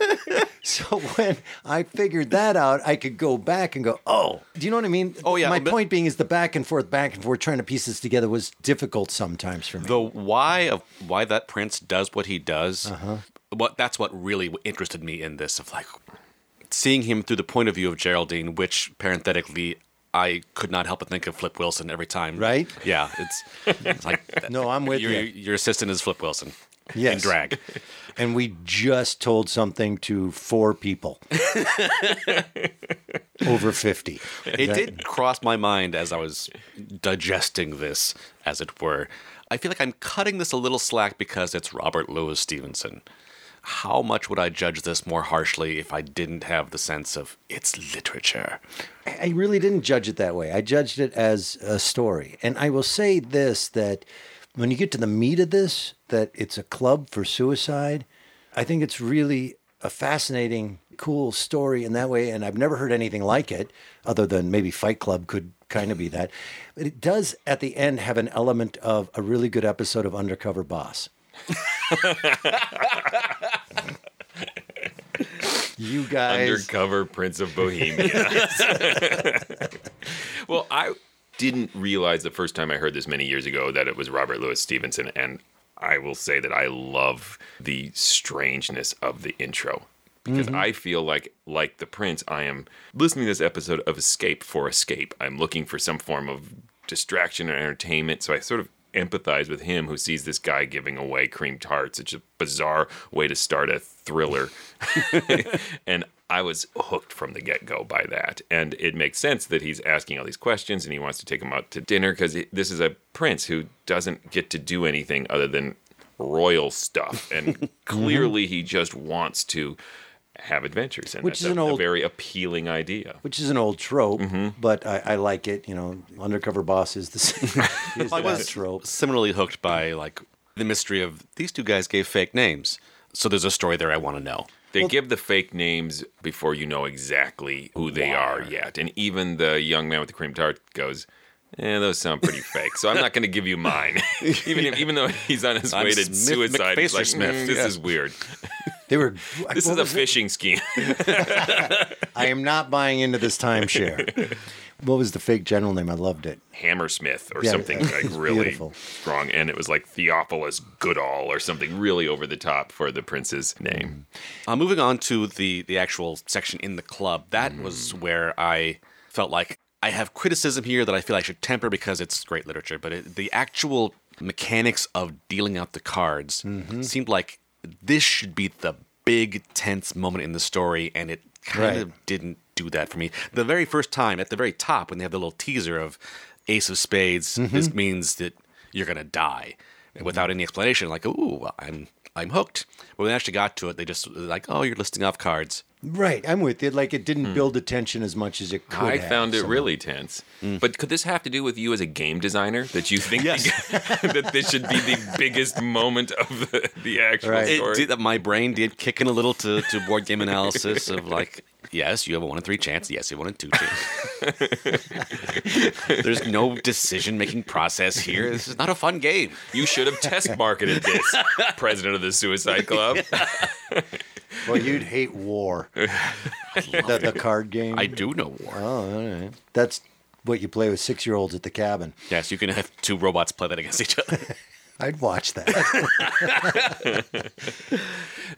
Speaker 2: So when I figured that out, I could go back and go, oh, do you know what I mean?
Speaker 3: Oh, yeah,
Speaker 2: My
Speaker 3: but-
Speaker 2: point being is the back and forth, back and forth, trying to piece this together was difficult sometimes for me.
Speaker 3: The why of why that prince does what he does,
Speaker 2: Uh-huh.
Speaker 3: what that's what really interested me in this of like seeing him through the point of view of Geraldine, which parenthetically I could not help but think of Flip Wilson every time.
Speaker 2: Right?
Speaker 3: Yeah, it's, it's like
Speaker 2: No, I'm with
Speaker 3: your,
Speaker 2: you.
Speaker 3: Your assistant is Flip Wilson.
Speaker 2: Yes.
Speaker 3: In drag.
Speaker 2: and we just told something to four people over 50.
Speaker 3: It
Speaker 2: That-
Speaker 3: did cross my mind as I was digesting this, as it were. I feel like I'm cutting this a little slack because it's Robert Louis Stevenson. How much would I judge this more harshly if I didn't have the sense of it's literature?
Speaker 2: I really didn't judge it that way. I judged it as a story. And I will say this that when you get to the meat of this, that it's a club for suicide, I think it's really a fascinating, cool story in that way. And I've never heard anything like it, other than maybe Fight Club could kind of be that. But it does, at the end, have an element of a really good episode of Undercover Boss. you guys.
Speaker 4: Undercover Prince of Bohemia. well, I didn't realize the first time I heard this many years ago that it was Robert Louis Stevenson, and I will say that I love the strangeness of the intro because
Speaker 2: Mhm.
Speaker 4: I feel like, like the Prince, I am listening to this episode of Escape for Escape. I'm looking for some form of distraction or entertainment, so I sort of empathize with him who sees this guy giving away cream tarts. It's a bizarre way to start a thriller, and I was hooked from the get go by that. And it makes sense that he's asking all these questions and he wants to take him out to dinner because this is a prince who doesn't get to do anything other than royal stuff. And clearly he just wants to have adventures. And
Speaker 2: Which
Speaker 4: that's
Speaker 2: is
Speaker 4: a,
Speaker 2: an
Speaker 4: a
Speaker 2: old-
Speaker 4: very appealing idea.
Speaker 2: Which is an old trope,
Speaker 3: Mm-hmm.
Speaker 2: but I, I like it. You know, undercover boss is the same. is
Speaker 3: I was
Speaker 2: trope.
Speaker 3: similarly hooked by like the mystery of these two guys gave fake names. So there's a story there I want to know.
Speaker 4: They give the fake names before you know exactly who they are yet. And even the young man with the cream tart goes, Eh, those sound pretty fake. So I'm not going to give you mine. even if, even though he's on his
Speaker 3: I'm
Speaker 4: way to
Speaker 3: Smith
Speaker 4: suicide, he's like,
Speaker 3: Smith,
Speaker 4: "Mm, this
Speaker 3: yeah."
Speaker 4: is weird.
Speaker 2: They were.
Speaker 4: This is a
Speaker 2: was it?
Speaker 4: phishing scheme.
Speaker 2: I am not buying into this timeshare. what was the fake general name? I loved it.
Speaker 4: Hammersmith or
Speaker 2: Yeah,
Speaker 4: something
Speaker 2: it's
Speaker 4: like really
Speaker 2: beautiful.
Speaker 4: strong. And it was like Theophilus Goodall or something really over the top for the prince's name.
Speaker 3: Uh, moving on to the the actual section in the club, that was where I felt like I have criticism here that I feel I should temper because it's great literature, but it, the actual mechanics of dealing out the cards mm-hmm. seemed like this should be the big tense moment in the story, and it kind
Speaker 2: Right.
Speaker 3: of didn't do that for me. The very first time, at the very top, when they have the little teaser of Ace of Spades, mm-hmm. this means that you're gonna die mm-hmm. without any explanation. Like, ooh, I'm I'm hooked. But when they actually got to it, they just like, oh, you're listing off cards.
Speaker 2: Right, I'm with you. Like it didn't build attention as much as it could.
Speaker 4: Hmm. I
Speaker 2: have,
Speaker 4: found it
Speaker 2: somehow.
Speaker 4: really tense. But could this have to do with you as a game designer that you think that this should be the biggest moment of the, the actual
Speaker 3: It
Speaker 4: story?
Speaker 3: did, my brain did kick in a little to, to board game analysis of like, yes, you have a one in three chance. Yes, you have one in two chance. There's no decision making process here. This is not a fun game.
Speaker 4: You should have test marketed this, president of the Suicide Club.
Speaker 2: Well, you'd hate war. the, the card game.
Speaker 3: I do know war.
Speaker 2: Oh, all right. That's what you play with six-year-olds at the cabin.
Speaker 3: Yes, you can have two robots play that against each other.
Speaker 2: I'd watch that.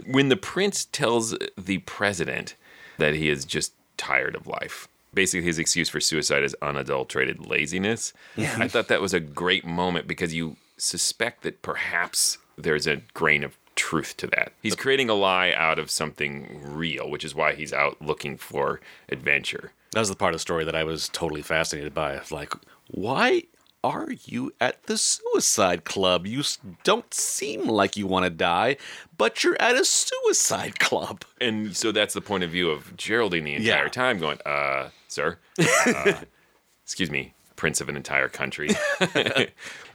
Speaker 4: when the prince tells the president that he is just tired of life, basically his excuse for suicide is unadulterated laziness.
Speaker 2: Yeah.
Speaker 4: I thought that was a great moment because you suspect that perhaps there's a grain of truth to that. He's creating a lie out of something real, which is why he's out looking for adventure.
Speaker 3: That was the part of the story that I was totally fascinated by. Like, why are you at the suicide club? You don't seem like you want to die, but you're at a suicide club.
Speaker 4: And so that's the point of view of Geraldine the entire
Speaker 3: Yeah.
Speaker 4: time, going, uh, sir, uh, excuse me, prince of an entire country.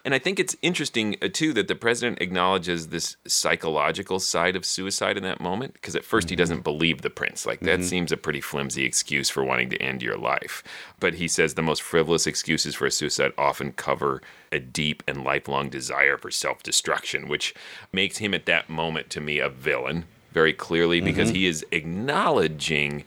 Speaker 4: and I think it's interesting, uh, too, that the president acknowledges this psychological side of suicide in that moment, because at 1st he doesn't believe the prince. Like, that
Speaker 3: Mhm.
Speaker 4: seems a pretty flimsy excuse for wanting to end your life. But he says the most frivolous excuses for a suicide often cover a deep and lifelong desire for self destruction, which makes him at that moment, to me, a villain very clearly because
Speaker 3: Mhm.
Speaker 4: he is acknowledging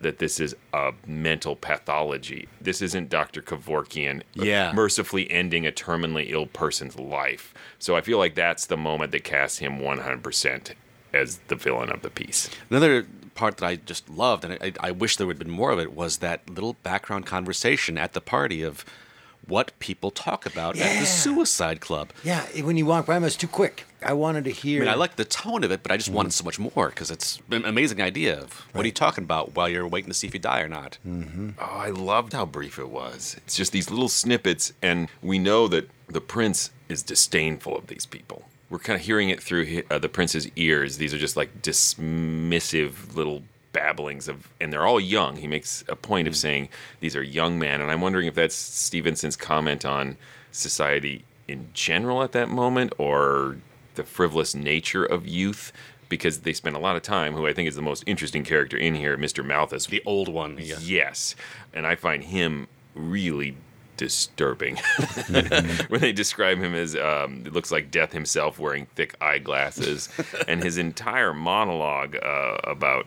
Speaker 4: that this is a mental pathology. This isn't Dr. Kevorkian
Speaker 3: Yeah.
Speaker 4: mercifully ending a terminally ill person's life. So I feel like that's the moment that casts him 100% as the villain of the piece.
Speaker 3: Another part that I just loved, and I, I wish there would have been more of it, was that little background conversation at the party of what people talk about at the suicide club.
Speaker 2: yeah, when you walk by, him, it's too quick. I wanted to hear.
Speaker 3: I
Speaker 2: hear.
Speaker 3: mean, I like the tone of it, but I just
Speaker 2: Mm.
Speaker 3: wanted so much more because it's an amazing idea of what are you talking about while you're waiting to see if you die or not.
Speaker 2: Mm-hmm.
Speaker 4: Oh, I loved how brief it was. It's just these little snippets, and we know that the prince is disdainful of these people. We're kind of hearing it through hi- uh, the prince's ears. These are just like dismissive little babblings of, and they're all young. He makes a point of saying these are young men, and I'm wondering if that's Stevenson's comment on society in general at that moment, or the frivolous nature of youth. Because they spend a lot of time, who I think is the most interesting character in here, Mr. Malthus.
Speaker 3: The old one, yeah.
Speaker 4: Yes. And I find him really disturbing when they describe him as um, it looks like death himself wearing thick eyeglasses and his entire monologue uh, about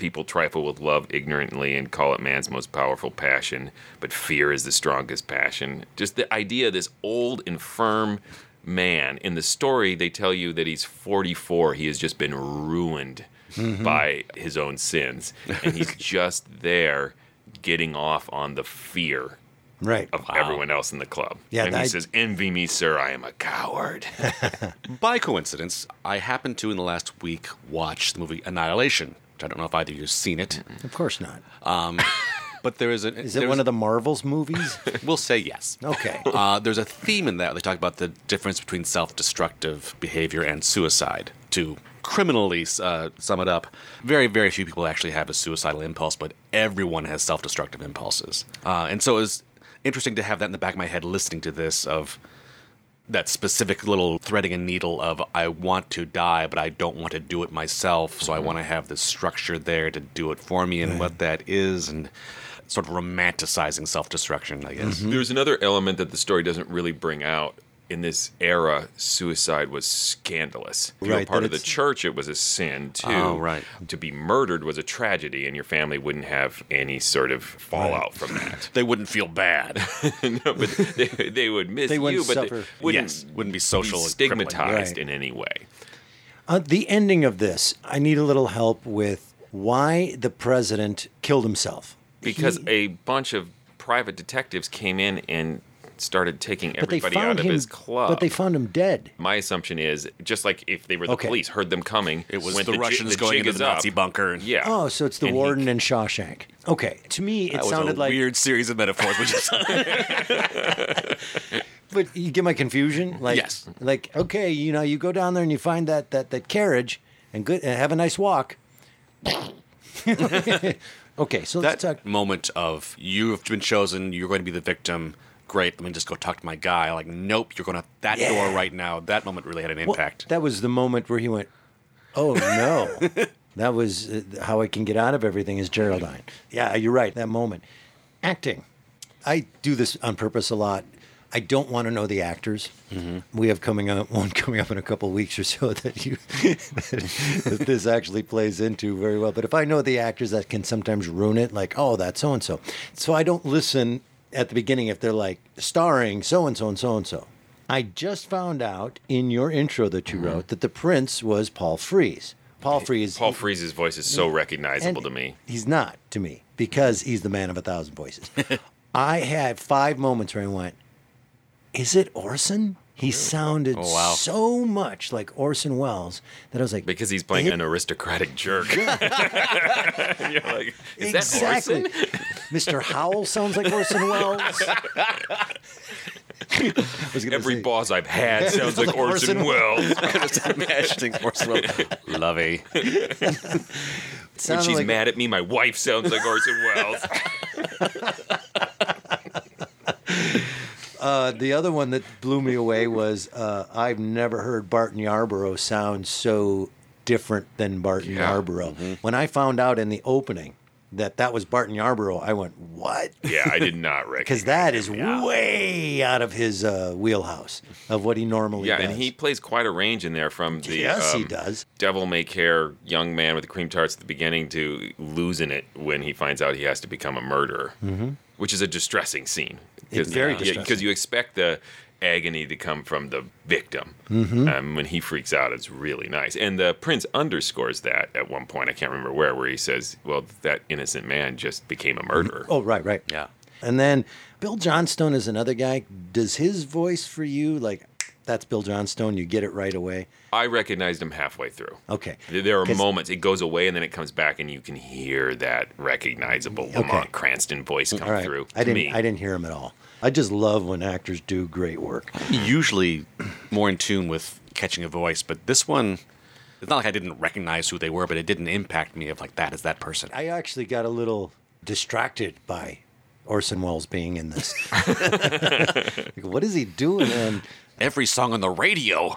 Speaker 4: People trifle with love ignorantly and call it man's most powerful passion, but fear is the strongest passion. Just the idea of this old, infirm man. In the story, they tell you that he's 44. He has just been ruined
Speaker 2: Mhm.
Speaker 4: by his own sins. And he's just there getting off on the fear
Speaker 2: right.
Speaker 4: of everyone else in the club.
Speaker 3: Yeah,
Speaker 4: and he
Speaker 3: I-
Speaker 4: says, Envy me, sir, I am a coward.
Speaker 3: By coincidence, I happened to in the last week watch the movie Annihilation, which I don't know if either of you've seen it.
Speaker 2: Of course not.
Speaker 3: Um, but there is a.
Speaker 2: Is it one of the Marvels movies?
Speaker 3: We'll say yes.
Speaker 2: Okay.
Speaker 3: Uh, there's a theme in that. They talk about the difference between self-destructive behavior and suicide. To criminally uh, sum it up, very, very few people actually have a suicidal impulse, but everyone has self-destructive impulses. Uh, and so it was interesting to have that in the back of my head, listening to this of that specific little threading a needle of I want to die, but I don't want to do it myself. So I mm-hmm. want to have this structure there to do it for me, and what that is, and sort of romanticizing self-destruction, I guess. Mm-hmm.
Speaker 4: There's another element that the story doesn't really bring out. In this era, suicide was scandalous. If you were part of the church, it was a sin too.
Speaker 3: Oh, right.
Speaker 4: To be murdered was a tragedy, and your family wouldn't have any sort of fallout from that.
Speaker 3: they wouldn't feel bad.
Speaker 4: no, but they, they would miss
Speaker 2: They wouldn't
Speaker 4: you, but
Speaker 2: suffer.
Speaker 4: they wouldn't,
Speaker 3: Yes, wouldn't be social
Speaker 4: stigmatized.
Speaker 2: Right.
Speaker 4: in any way.
Speaker 2: Uh, the ending of this, I need a little help with why the president killed himself.
Speaker 4: because
Speaker 2: He-
Speaker 4: a bunch of private detectives came in and started taking
Speaker 2: but
Speaker 4: everybody out of
Speaker 2: him,
Speaker 4: his club.
Speaker 2: but they found him dead.
Speaker 4: My assumption is just like if they were the
Speaker 2: Okay.
Speaker 4: police, heard them coming.
Speaker 3: It was
Speaker 4: went,
Speaker 3: the
Speaker 4: ji-
Speaker 3: Russians
Speaker 4: the
Speaker 3: going
Speaker 4: jig
Speaker 3: into the Nazi
Speaker 4: up.
Speaker 3: bunker. And
Speaker 4: Yeah.
Speaker 2: Oh, so it's the
Speaker 4: And he-
Speaker 2: warden and Shawshank. Okay, to me it
Speaker 3: that was
Speaker 2: sounded
Speaker 3: a
Speaker 2: like.
Speaker 3: weird series of metaphors. We just
Speaker 2: But you get my confusion. Like,
Speaker 3: Yes.
Speaker 2: Like, okay, you know, you go down there and you find that that that carriage and good and have a nice walk. okay, so let's
Speaker 3: that
Speaker 2: talk.
Speaker 3: moment of you have been chosen, you're going to be the victim. Great, let me just go talk to my guy. Like, nope, you're going to that
Speaker 2: Yeah.
Speaker 3: door right now. That moment really had an
Speaker 2: Well,
Speaker 3: impact.
Speaker 2: that was the moment where he went, "Oh no." that was uh, how I can get out of everything is Geraldine. Yeah, you're right. That moment. Acting. I do this on purpose a lot. I don't want to know the actors. We have coming up one coming up in a couple weeks or so that you that this actually plays into very well. But if I know the actors, that can sometimes ruin it. Like, oh, that's so and so. So I don't listen at the beginning if they're like starring so and so and so and so. I just found out in your intro that you mm-hmm. wrote that the prince was Paul Frees. Paul Frees.
Speaker 4: Paul Frees's voice is so recognizable to me.
Speaker 2: He's not to me because he's the man of a thousand voices. I had five moments where I went, "Is it Orson?" He sounded
Speaker 4: Oh, wow.
Speaker 2: so much like Orson Welles that I was like,
Speaker 4: Because he's playing
Speaker 2: It-
Speaker 4: an aristocratic jerk. You're like, is
Speaker 2: exactly.
Speaker 4: that Orson?
Speaker 2: Mr. Howell sounds like Orson Welles. I was gonna
Speaker 4: Every
Speaker 2: say-
Speaker 4: boss I've had sounds like Orson,
Speaker 2: Orson
Speaker 4: Welles.
Speaker 3: just imagining Orson Welles. Lovey.
Speaker 4: when she's
Speaker 2: like-
Speaker 4: mad at me, my wife sounds like Orson Welles.
Speaker 2: Uh, the other one that blew me away was uh, I've never heard Barton Yarborough sound so different than Barton
Speaker 4: Yeah.
Speaker 2: Yarborough.
Speaker 3: Mm-hmm.
Speaker 2: When I found out in the opening that that was Barton Yarborough, I went, "What?"
Speaker 4: yeah, I did not recognize
Speaker 2: Because that is
Speaker 4: him.
Speaker 2: way out of his uh, wheelhouse of what he normally
Speaker 4: Yeah,
Speaker 2: does.
Speaker 4: and he plays quite a range in there from the
Speaker 2: Yes, he
Speaker 4: um,
Speaker 2: does.
Speaker 4: devil may care young man with the cream tarts at the beginning to losing it when he finds out he has to become a murderer,
Speaker 2: Mhm.
Speaker 4: Which is a distressing scene.
Speaker 2: It's very
Speaker 4: yeah,
Speaker 2: distressing.
Speaker 4: because you expect the agony to come from the victim.
Speaker 2: Mhm.
Speaker 4: Um, when he freaks out, it's really nice. And the prince underscores that at one point. I can't remember where, where he says, "Well, that innocent man just became a murderer."
Speaker 2: Oh, right, right.
Speaker 3: Yeah.
Speaker 2: And then Bill Johnstone is another guy. Does his voice for you like that's Bill Johnstone? You get it right away.
Speaker 4: I recognized him halfway through.
Speaker 2: Okay.
Speaker 4: There- are moments it goes away and then it comes back, and you can hear that recognizable Lamont Cranston voice come
Speaker 2: All right.
Speaker 4: through.
Speaker 2: I didn't.
Speaker 4: me.
Speaker 2: I didn't hear him at all. I just love when actors do great work.
Speaker 3: Usually more in tune with catching a voice, but this one, it's not like I didn't recognize who they were, but it didn't impact me of like, that is that person.
Speaker 2: I actually got a little distracted by Orson Welles being in this. Like, what is he doing? And
Speaker 3: Every song on the radio.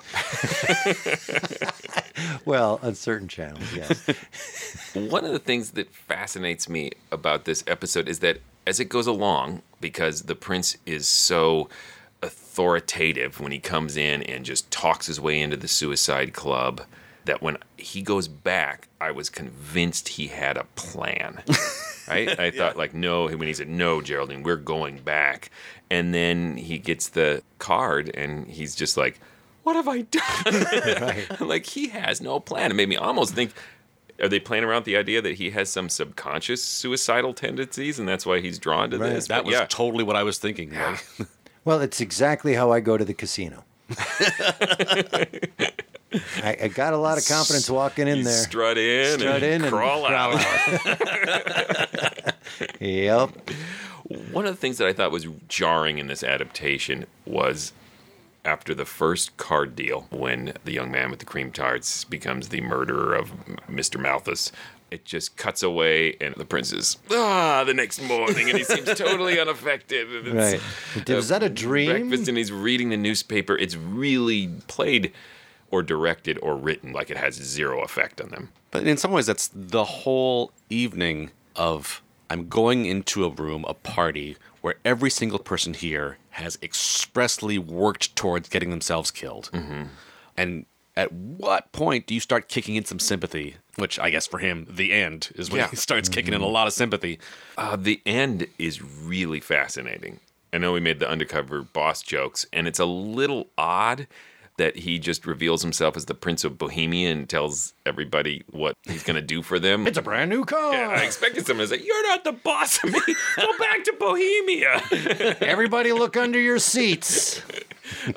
Speaker 2: well, on certain channels, yes.
Speaker 4: One of the things that fascinates me about this episode is that as it goes along, because the prince is so authoritative when he comes in and just talks his way into the suicide club, that when he goes back, I was convinced he had a plan. right? I thought like no when he said no, Geraldine, we're going back, and then he gets the card and he's just like, what have I done? like he has no plan. It made me almost think. Are they playing around with the idea that he has some subconscious suicidal tendencies, and that's why he's drawn to this?
Speaker 3: That
Speaker 4: But
Speaker 3: was
Speaker 4: yeah,
Speaker 3: totally what I was thinking. like.
Speaker 2: Well, it's exactly how I go to the casino. I, I got a lot of confidence walking in
Speaker 4: You
Speaker 2: there.
Speaker 4: strut in
Speaker 2: Strut
Speaker 4: and
Speaker 2: in
Speaker 4: crawl out.
Speaker 2: Yep.
Speaker 4: One of the things that I thought was jarring in this adaptation was after the first card deal, when the young man with the cream tarts becomes the murderer of Mr. Malthus. It just cuts away, and the prince is ah the next morning, and he seems totally unaffected. and it's,
Speaker 2: Right. Was that a dream?
Speaker 4: Breakfast, and he's reading the newspaper. It's really played, or directed, or written like it has zero effect on them.
Speaker 3: But in some ways, that's the whole evening of I'm going into a room, a party, where every single person here has expressly worked towards getting themselves killed. Mm-hmm. And at what point do you start kicking in some sympathy? Which I guess for him, the end is when
Speaker 4: Yeah.
Speaker 3: he starts kicking in a lot of sympathy.
Speaker 4: Uh, the end is really fascinating. I know we made the undercover boss jokes, and it's a little odd that he just reveals himself as the Prince of Bohemia and tells everybody what he's going to do for them.
Speaker 2: It's a brand new car.
Speaker 4: Yeah, I expected someone to say, You're not the boss of me. Go back to Bohemia.
Speaker 2: Everybody look under your seats.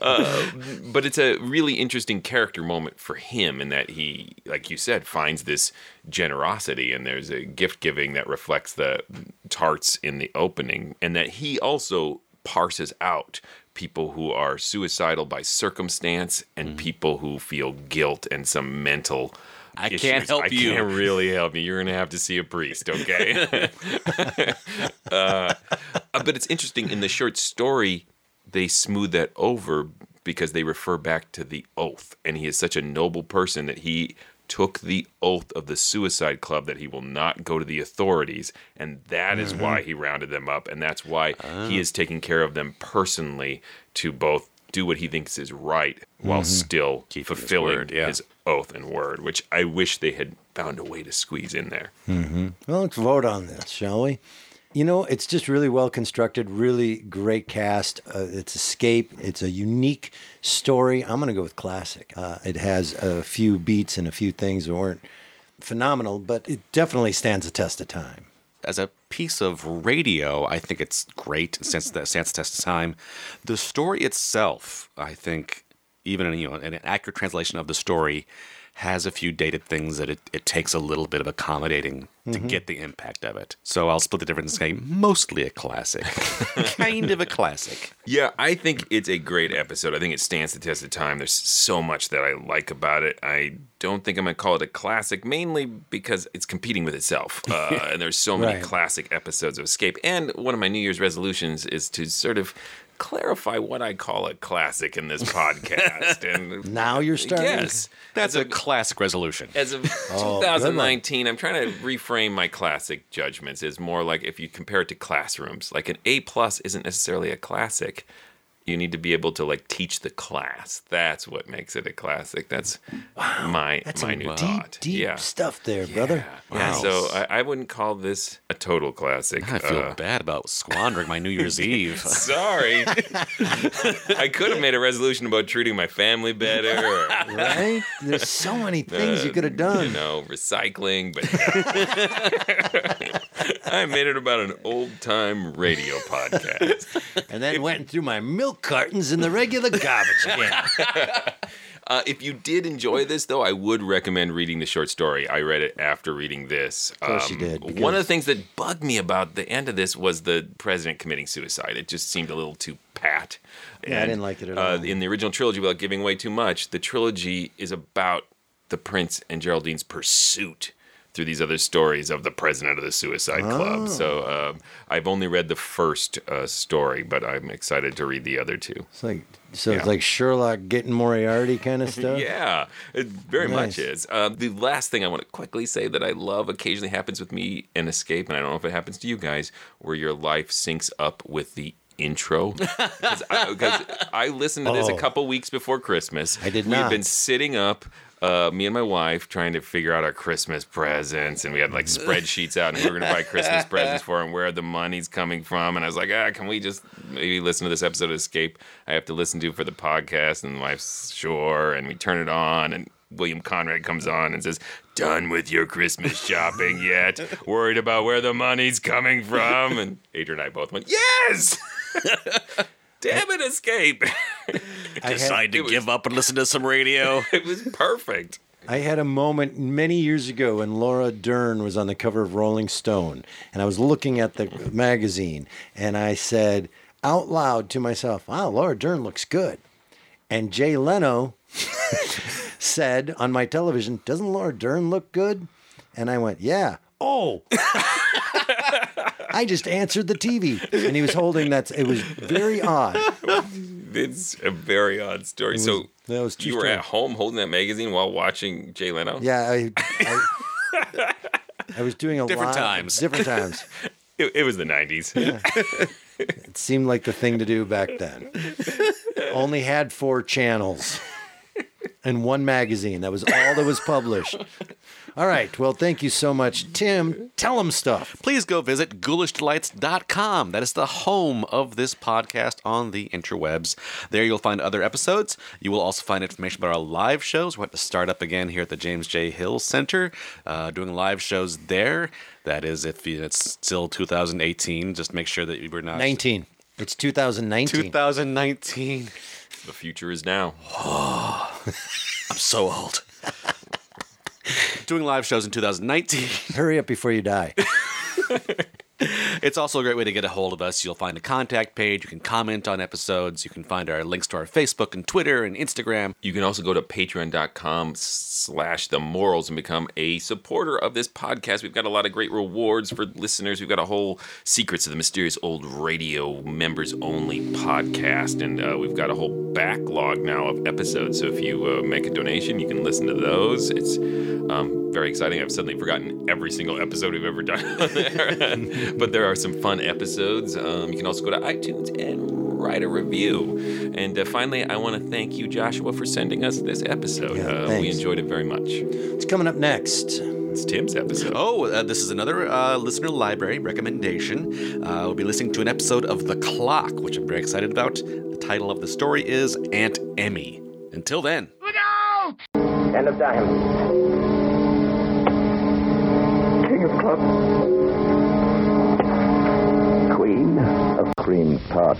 Speaker 4: uh, but it's a really interesting character moment for him in that he, like you said, finds this generosity and there's a gift giving that reflects the tarts in the opening, and that he also parses out people who are suicidal by circumstance and people who feel guilt and some mental.
Speaker 3: I
Speaker 4: issues.
Speaker 3: can't help you
Speaker 4: I
Speaker 3: you.
Speaker 4: can't really help you. You're gonna have to see a priest, okay? uh, but it's interesting in the short story they smooth that over because they refer back to the oath and he is such a noble person that he took the oath of the suicide club that he will not go to the authorities and that is
Speaker 3: Mhm.
Speaker 4: why he rounded them up and that's why he is taking care of them personally to both do what he thinks is right while
Speaker 3: Mhm.
Speaker 4: still
Speaker 3: his
Speaker 4: fulfilling
Speaker 3: word, yeah.
Speaker 4: his oath and word which i wish they had found a way to squeeze in there
Speaker 2: hmm Well, let's vote on this, shall we? You know, it's just really well constructed, really great cast. Uh, it's Escape. It's a unique story. I'm going to go with classic. Uh, it has a few beats and a few things that weren't phenomenal, but it definitely stands the test of time.
Speaker 3: as a piece of radio, I think it's great. It stands the stands the test of time. The story itself, I think, even in, you know, an accurate translation of the story has a few dated things that it, it takes a little bit of accommodating to
Speaker 4: Mhm.
Speaker 3: get the impact of it. So I'll split the difference and say mostly a classic, kind of a classic.
Speaker 4: Yeah, I think it's a great episode. I think it stands the test of time. There's so much that I like about it. I don't think I'm going to call it a classic, mainly because it's competing with itself. Uh, and there's so many
Speaker 2: Right.
Speaker 4: classic episodes of Escape. And one of my New Year's resolutions is to sort of clarify what I call a classic in this podcast. and
Speaker 2: Now you're starting.
Speaker 4: Yes,
Speaker 3: That's a classic resolution.
Speaker 4: as of
Speaker 2: Oh,
Speaker 4: 2019, I'm trying to reframe my classic judgments Is more like if you compare it to classrooms, like an A plus isn't necessarily a classic. You need to be able to like teach the class. That's what makes it a classic. That's my
Speaker 2: That's
Speaker 4: my new
Speaker 2: deep,
Speaker 4: thought.
Speaker 2: deep
Speaker 4: yeah.
Speaker 2: stuff there, brother.
Speaker 4: Yeah,
Speaker 3: Wow.
Speaker 4: so I, I wouldn't call this a total classic.
Speaker 3: I feel
Speaker 4: Uh,
Speaker 3: bad about squandering my New Year's Eve.
Speaker 4: Sorry. I could have made a resolution about treating my family better. Or,
Speaker 2: Right? There's so many things you
Speaker 4: uh,
Speaker 2: could have done.
Speaker 4: You know, recycling, but I made it about an old time radio podcast.
Speaker 2: and then went through my milk cartons in the regular garbage can.
Speaker 4: Uh, if you did enjoy this, though, I would recommend reading the short story. I read it after reading this. Um,
Speaker 2: Of course you did,
Speaker 4: One of the things that bugged me about the end of this was the president committing suicide. It just seemed a little too pat.
Speaker 2: Yeah, I didn't like it at
Speaker 4: uh,
Speaker 2: all.
Speaker 4: In the original trilogy, without giving away too much, the trilogy is about the prince and Geraldine's pursuit through these other stories of the president of the Suicide
Speaker 2: Oh.
Speaker 4: Club. So um, I've only read the first uh, story, but I'm excited to read the other two.
Speaker 2: It's like so
Speaker 4: Yeah.
Speaker 2: it's like Sherlock getting Moriarty kind of stuff.
Speaker 4: Yeah, it very much is. Uh, the last thing I want to quickly say that I love occasionally happens with me in Escape, and I don't know if it happens to you guys, where your life syncs up with the intro. Because I, I listened to this
Speaker 2: Oh.
Speaker 4: a couple weeks before Christmas.
Speaker 2: I did
Speaker 4: We've been sitting up uh, me and my wife trying to figure out our Christmas presents, and we had like spreadsheets out, and we were going to buy Christmas presents for him, where the money's coming from. And I was like, ah, can we just maybe listen to this episode of Escape? I have to listen to for the podcast, and my wife's sure, and we turn it on, and William Conrad comes on and says, "Done with your Christmas shopping yet? Worried about where the money's coming from?" And Adrian and I both went, "Yes." Damn it, escape!
Speaker 2: I had-
Speaker 3: Decide to give up and listen to some radio.
Speaker 4: it was perfect.
Speaker 2: I had a moment many years ago when Laura Dern was on the cover of Rolling Stone, and I was looking at the magazine, and I said out loud to myself, "Wow, Laura Dern looks good." And Jay Leno said on my television, "Doesn't Laura Dern look good?" And I went, "Yeah." Oh. I just answered the TV, and he was holding that. It was very odd.
Speaker 4: It's a very odd story.
Speaker 2: Was-
Speaker 4: so
Speaker 2: that was
Speaker 4: you were
Speaker 2: story.
Speaker 4: at home holding that magazine while watching Jay Leno.
Speaker 2: Yeah, I, I, I was doing a lot.
Speaker 4: Different
Speaker 2: lot-
Speaker 4: times.
Speaker 2: Different times.
Speaker 4: It, it was the '90s.
Speaker 2: It seemed like the thing to do back then. Only had four channels and one magazine. That was all that was published. All right. Well, thank you so much, Tim. Tell them stuff.
Speaker 3: Please go visit ghoulishdelights.com. That is the home of this podcast on the interwebs. There you'll find other episodes. You will also find information about our live shows. We're about to start up again here at the James J. Hill Center, uh, doing live shows there. That is, if it's still 2018, just make sure that we're not
Speaker 2: 19. It's 2019.
Speaker 3: 2019.
Speaker 4: The future is now.
Speaker 3: I'm so old. Doing live shows in 2019.
Speaker 2: Hurry up before you die.
Speaker 3: It's also a great way to get a hold of us. You'll find a contact page. You can comment on episodes. You can find our links to our Facebook and Twitter and Instagram.
Speaker 4: You can also go to patreon.com slash the MORLS and become a supporter of this podcast. We've got a lot of great rewards for listeners. We've got a whole Secrets of the Mysterious Old Radio members only podcast. And uh, we've got a whole backlog now of episodes. So if you uh, make a donation, you can listen to those. It's um, very exciting. I've suddenly forgotten every single episode we've ever done on there. but there are some fun episodes. Um, you can also go to iTunes and write a review. And uh, finally, I want to thank you, Joshua, for sending us this episode.
Speaker 2: Yeah,
Speaker 4: uh, we enjoyed it very much.
Speaker 2: It's coming up next.
Speaker 4: It's Tim's episode.
Speaker 3: Oh, uh, this is another uh, listener library recommendation. Uh, we'll be listening to an episode of The Clock, which I'm very excited about. The title of the story is Aunt Emmy. Until then.
Speaker 12: End of time.
Speaker 7: Queen of cream tart.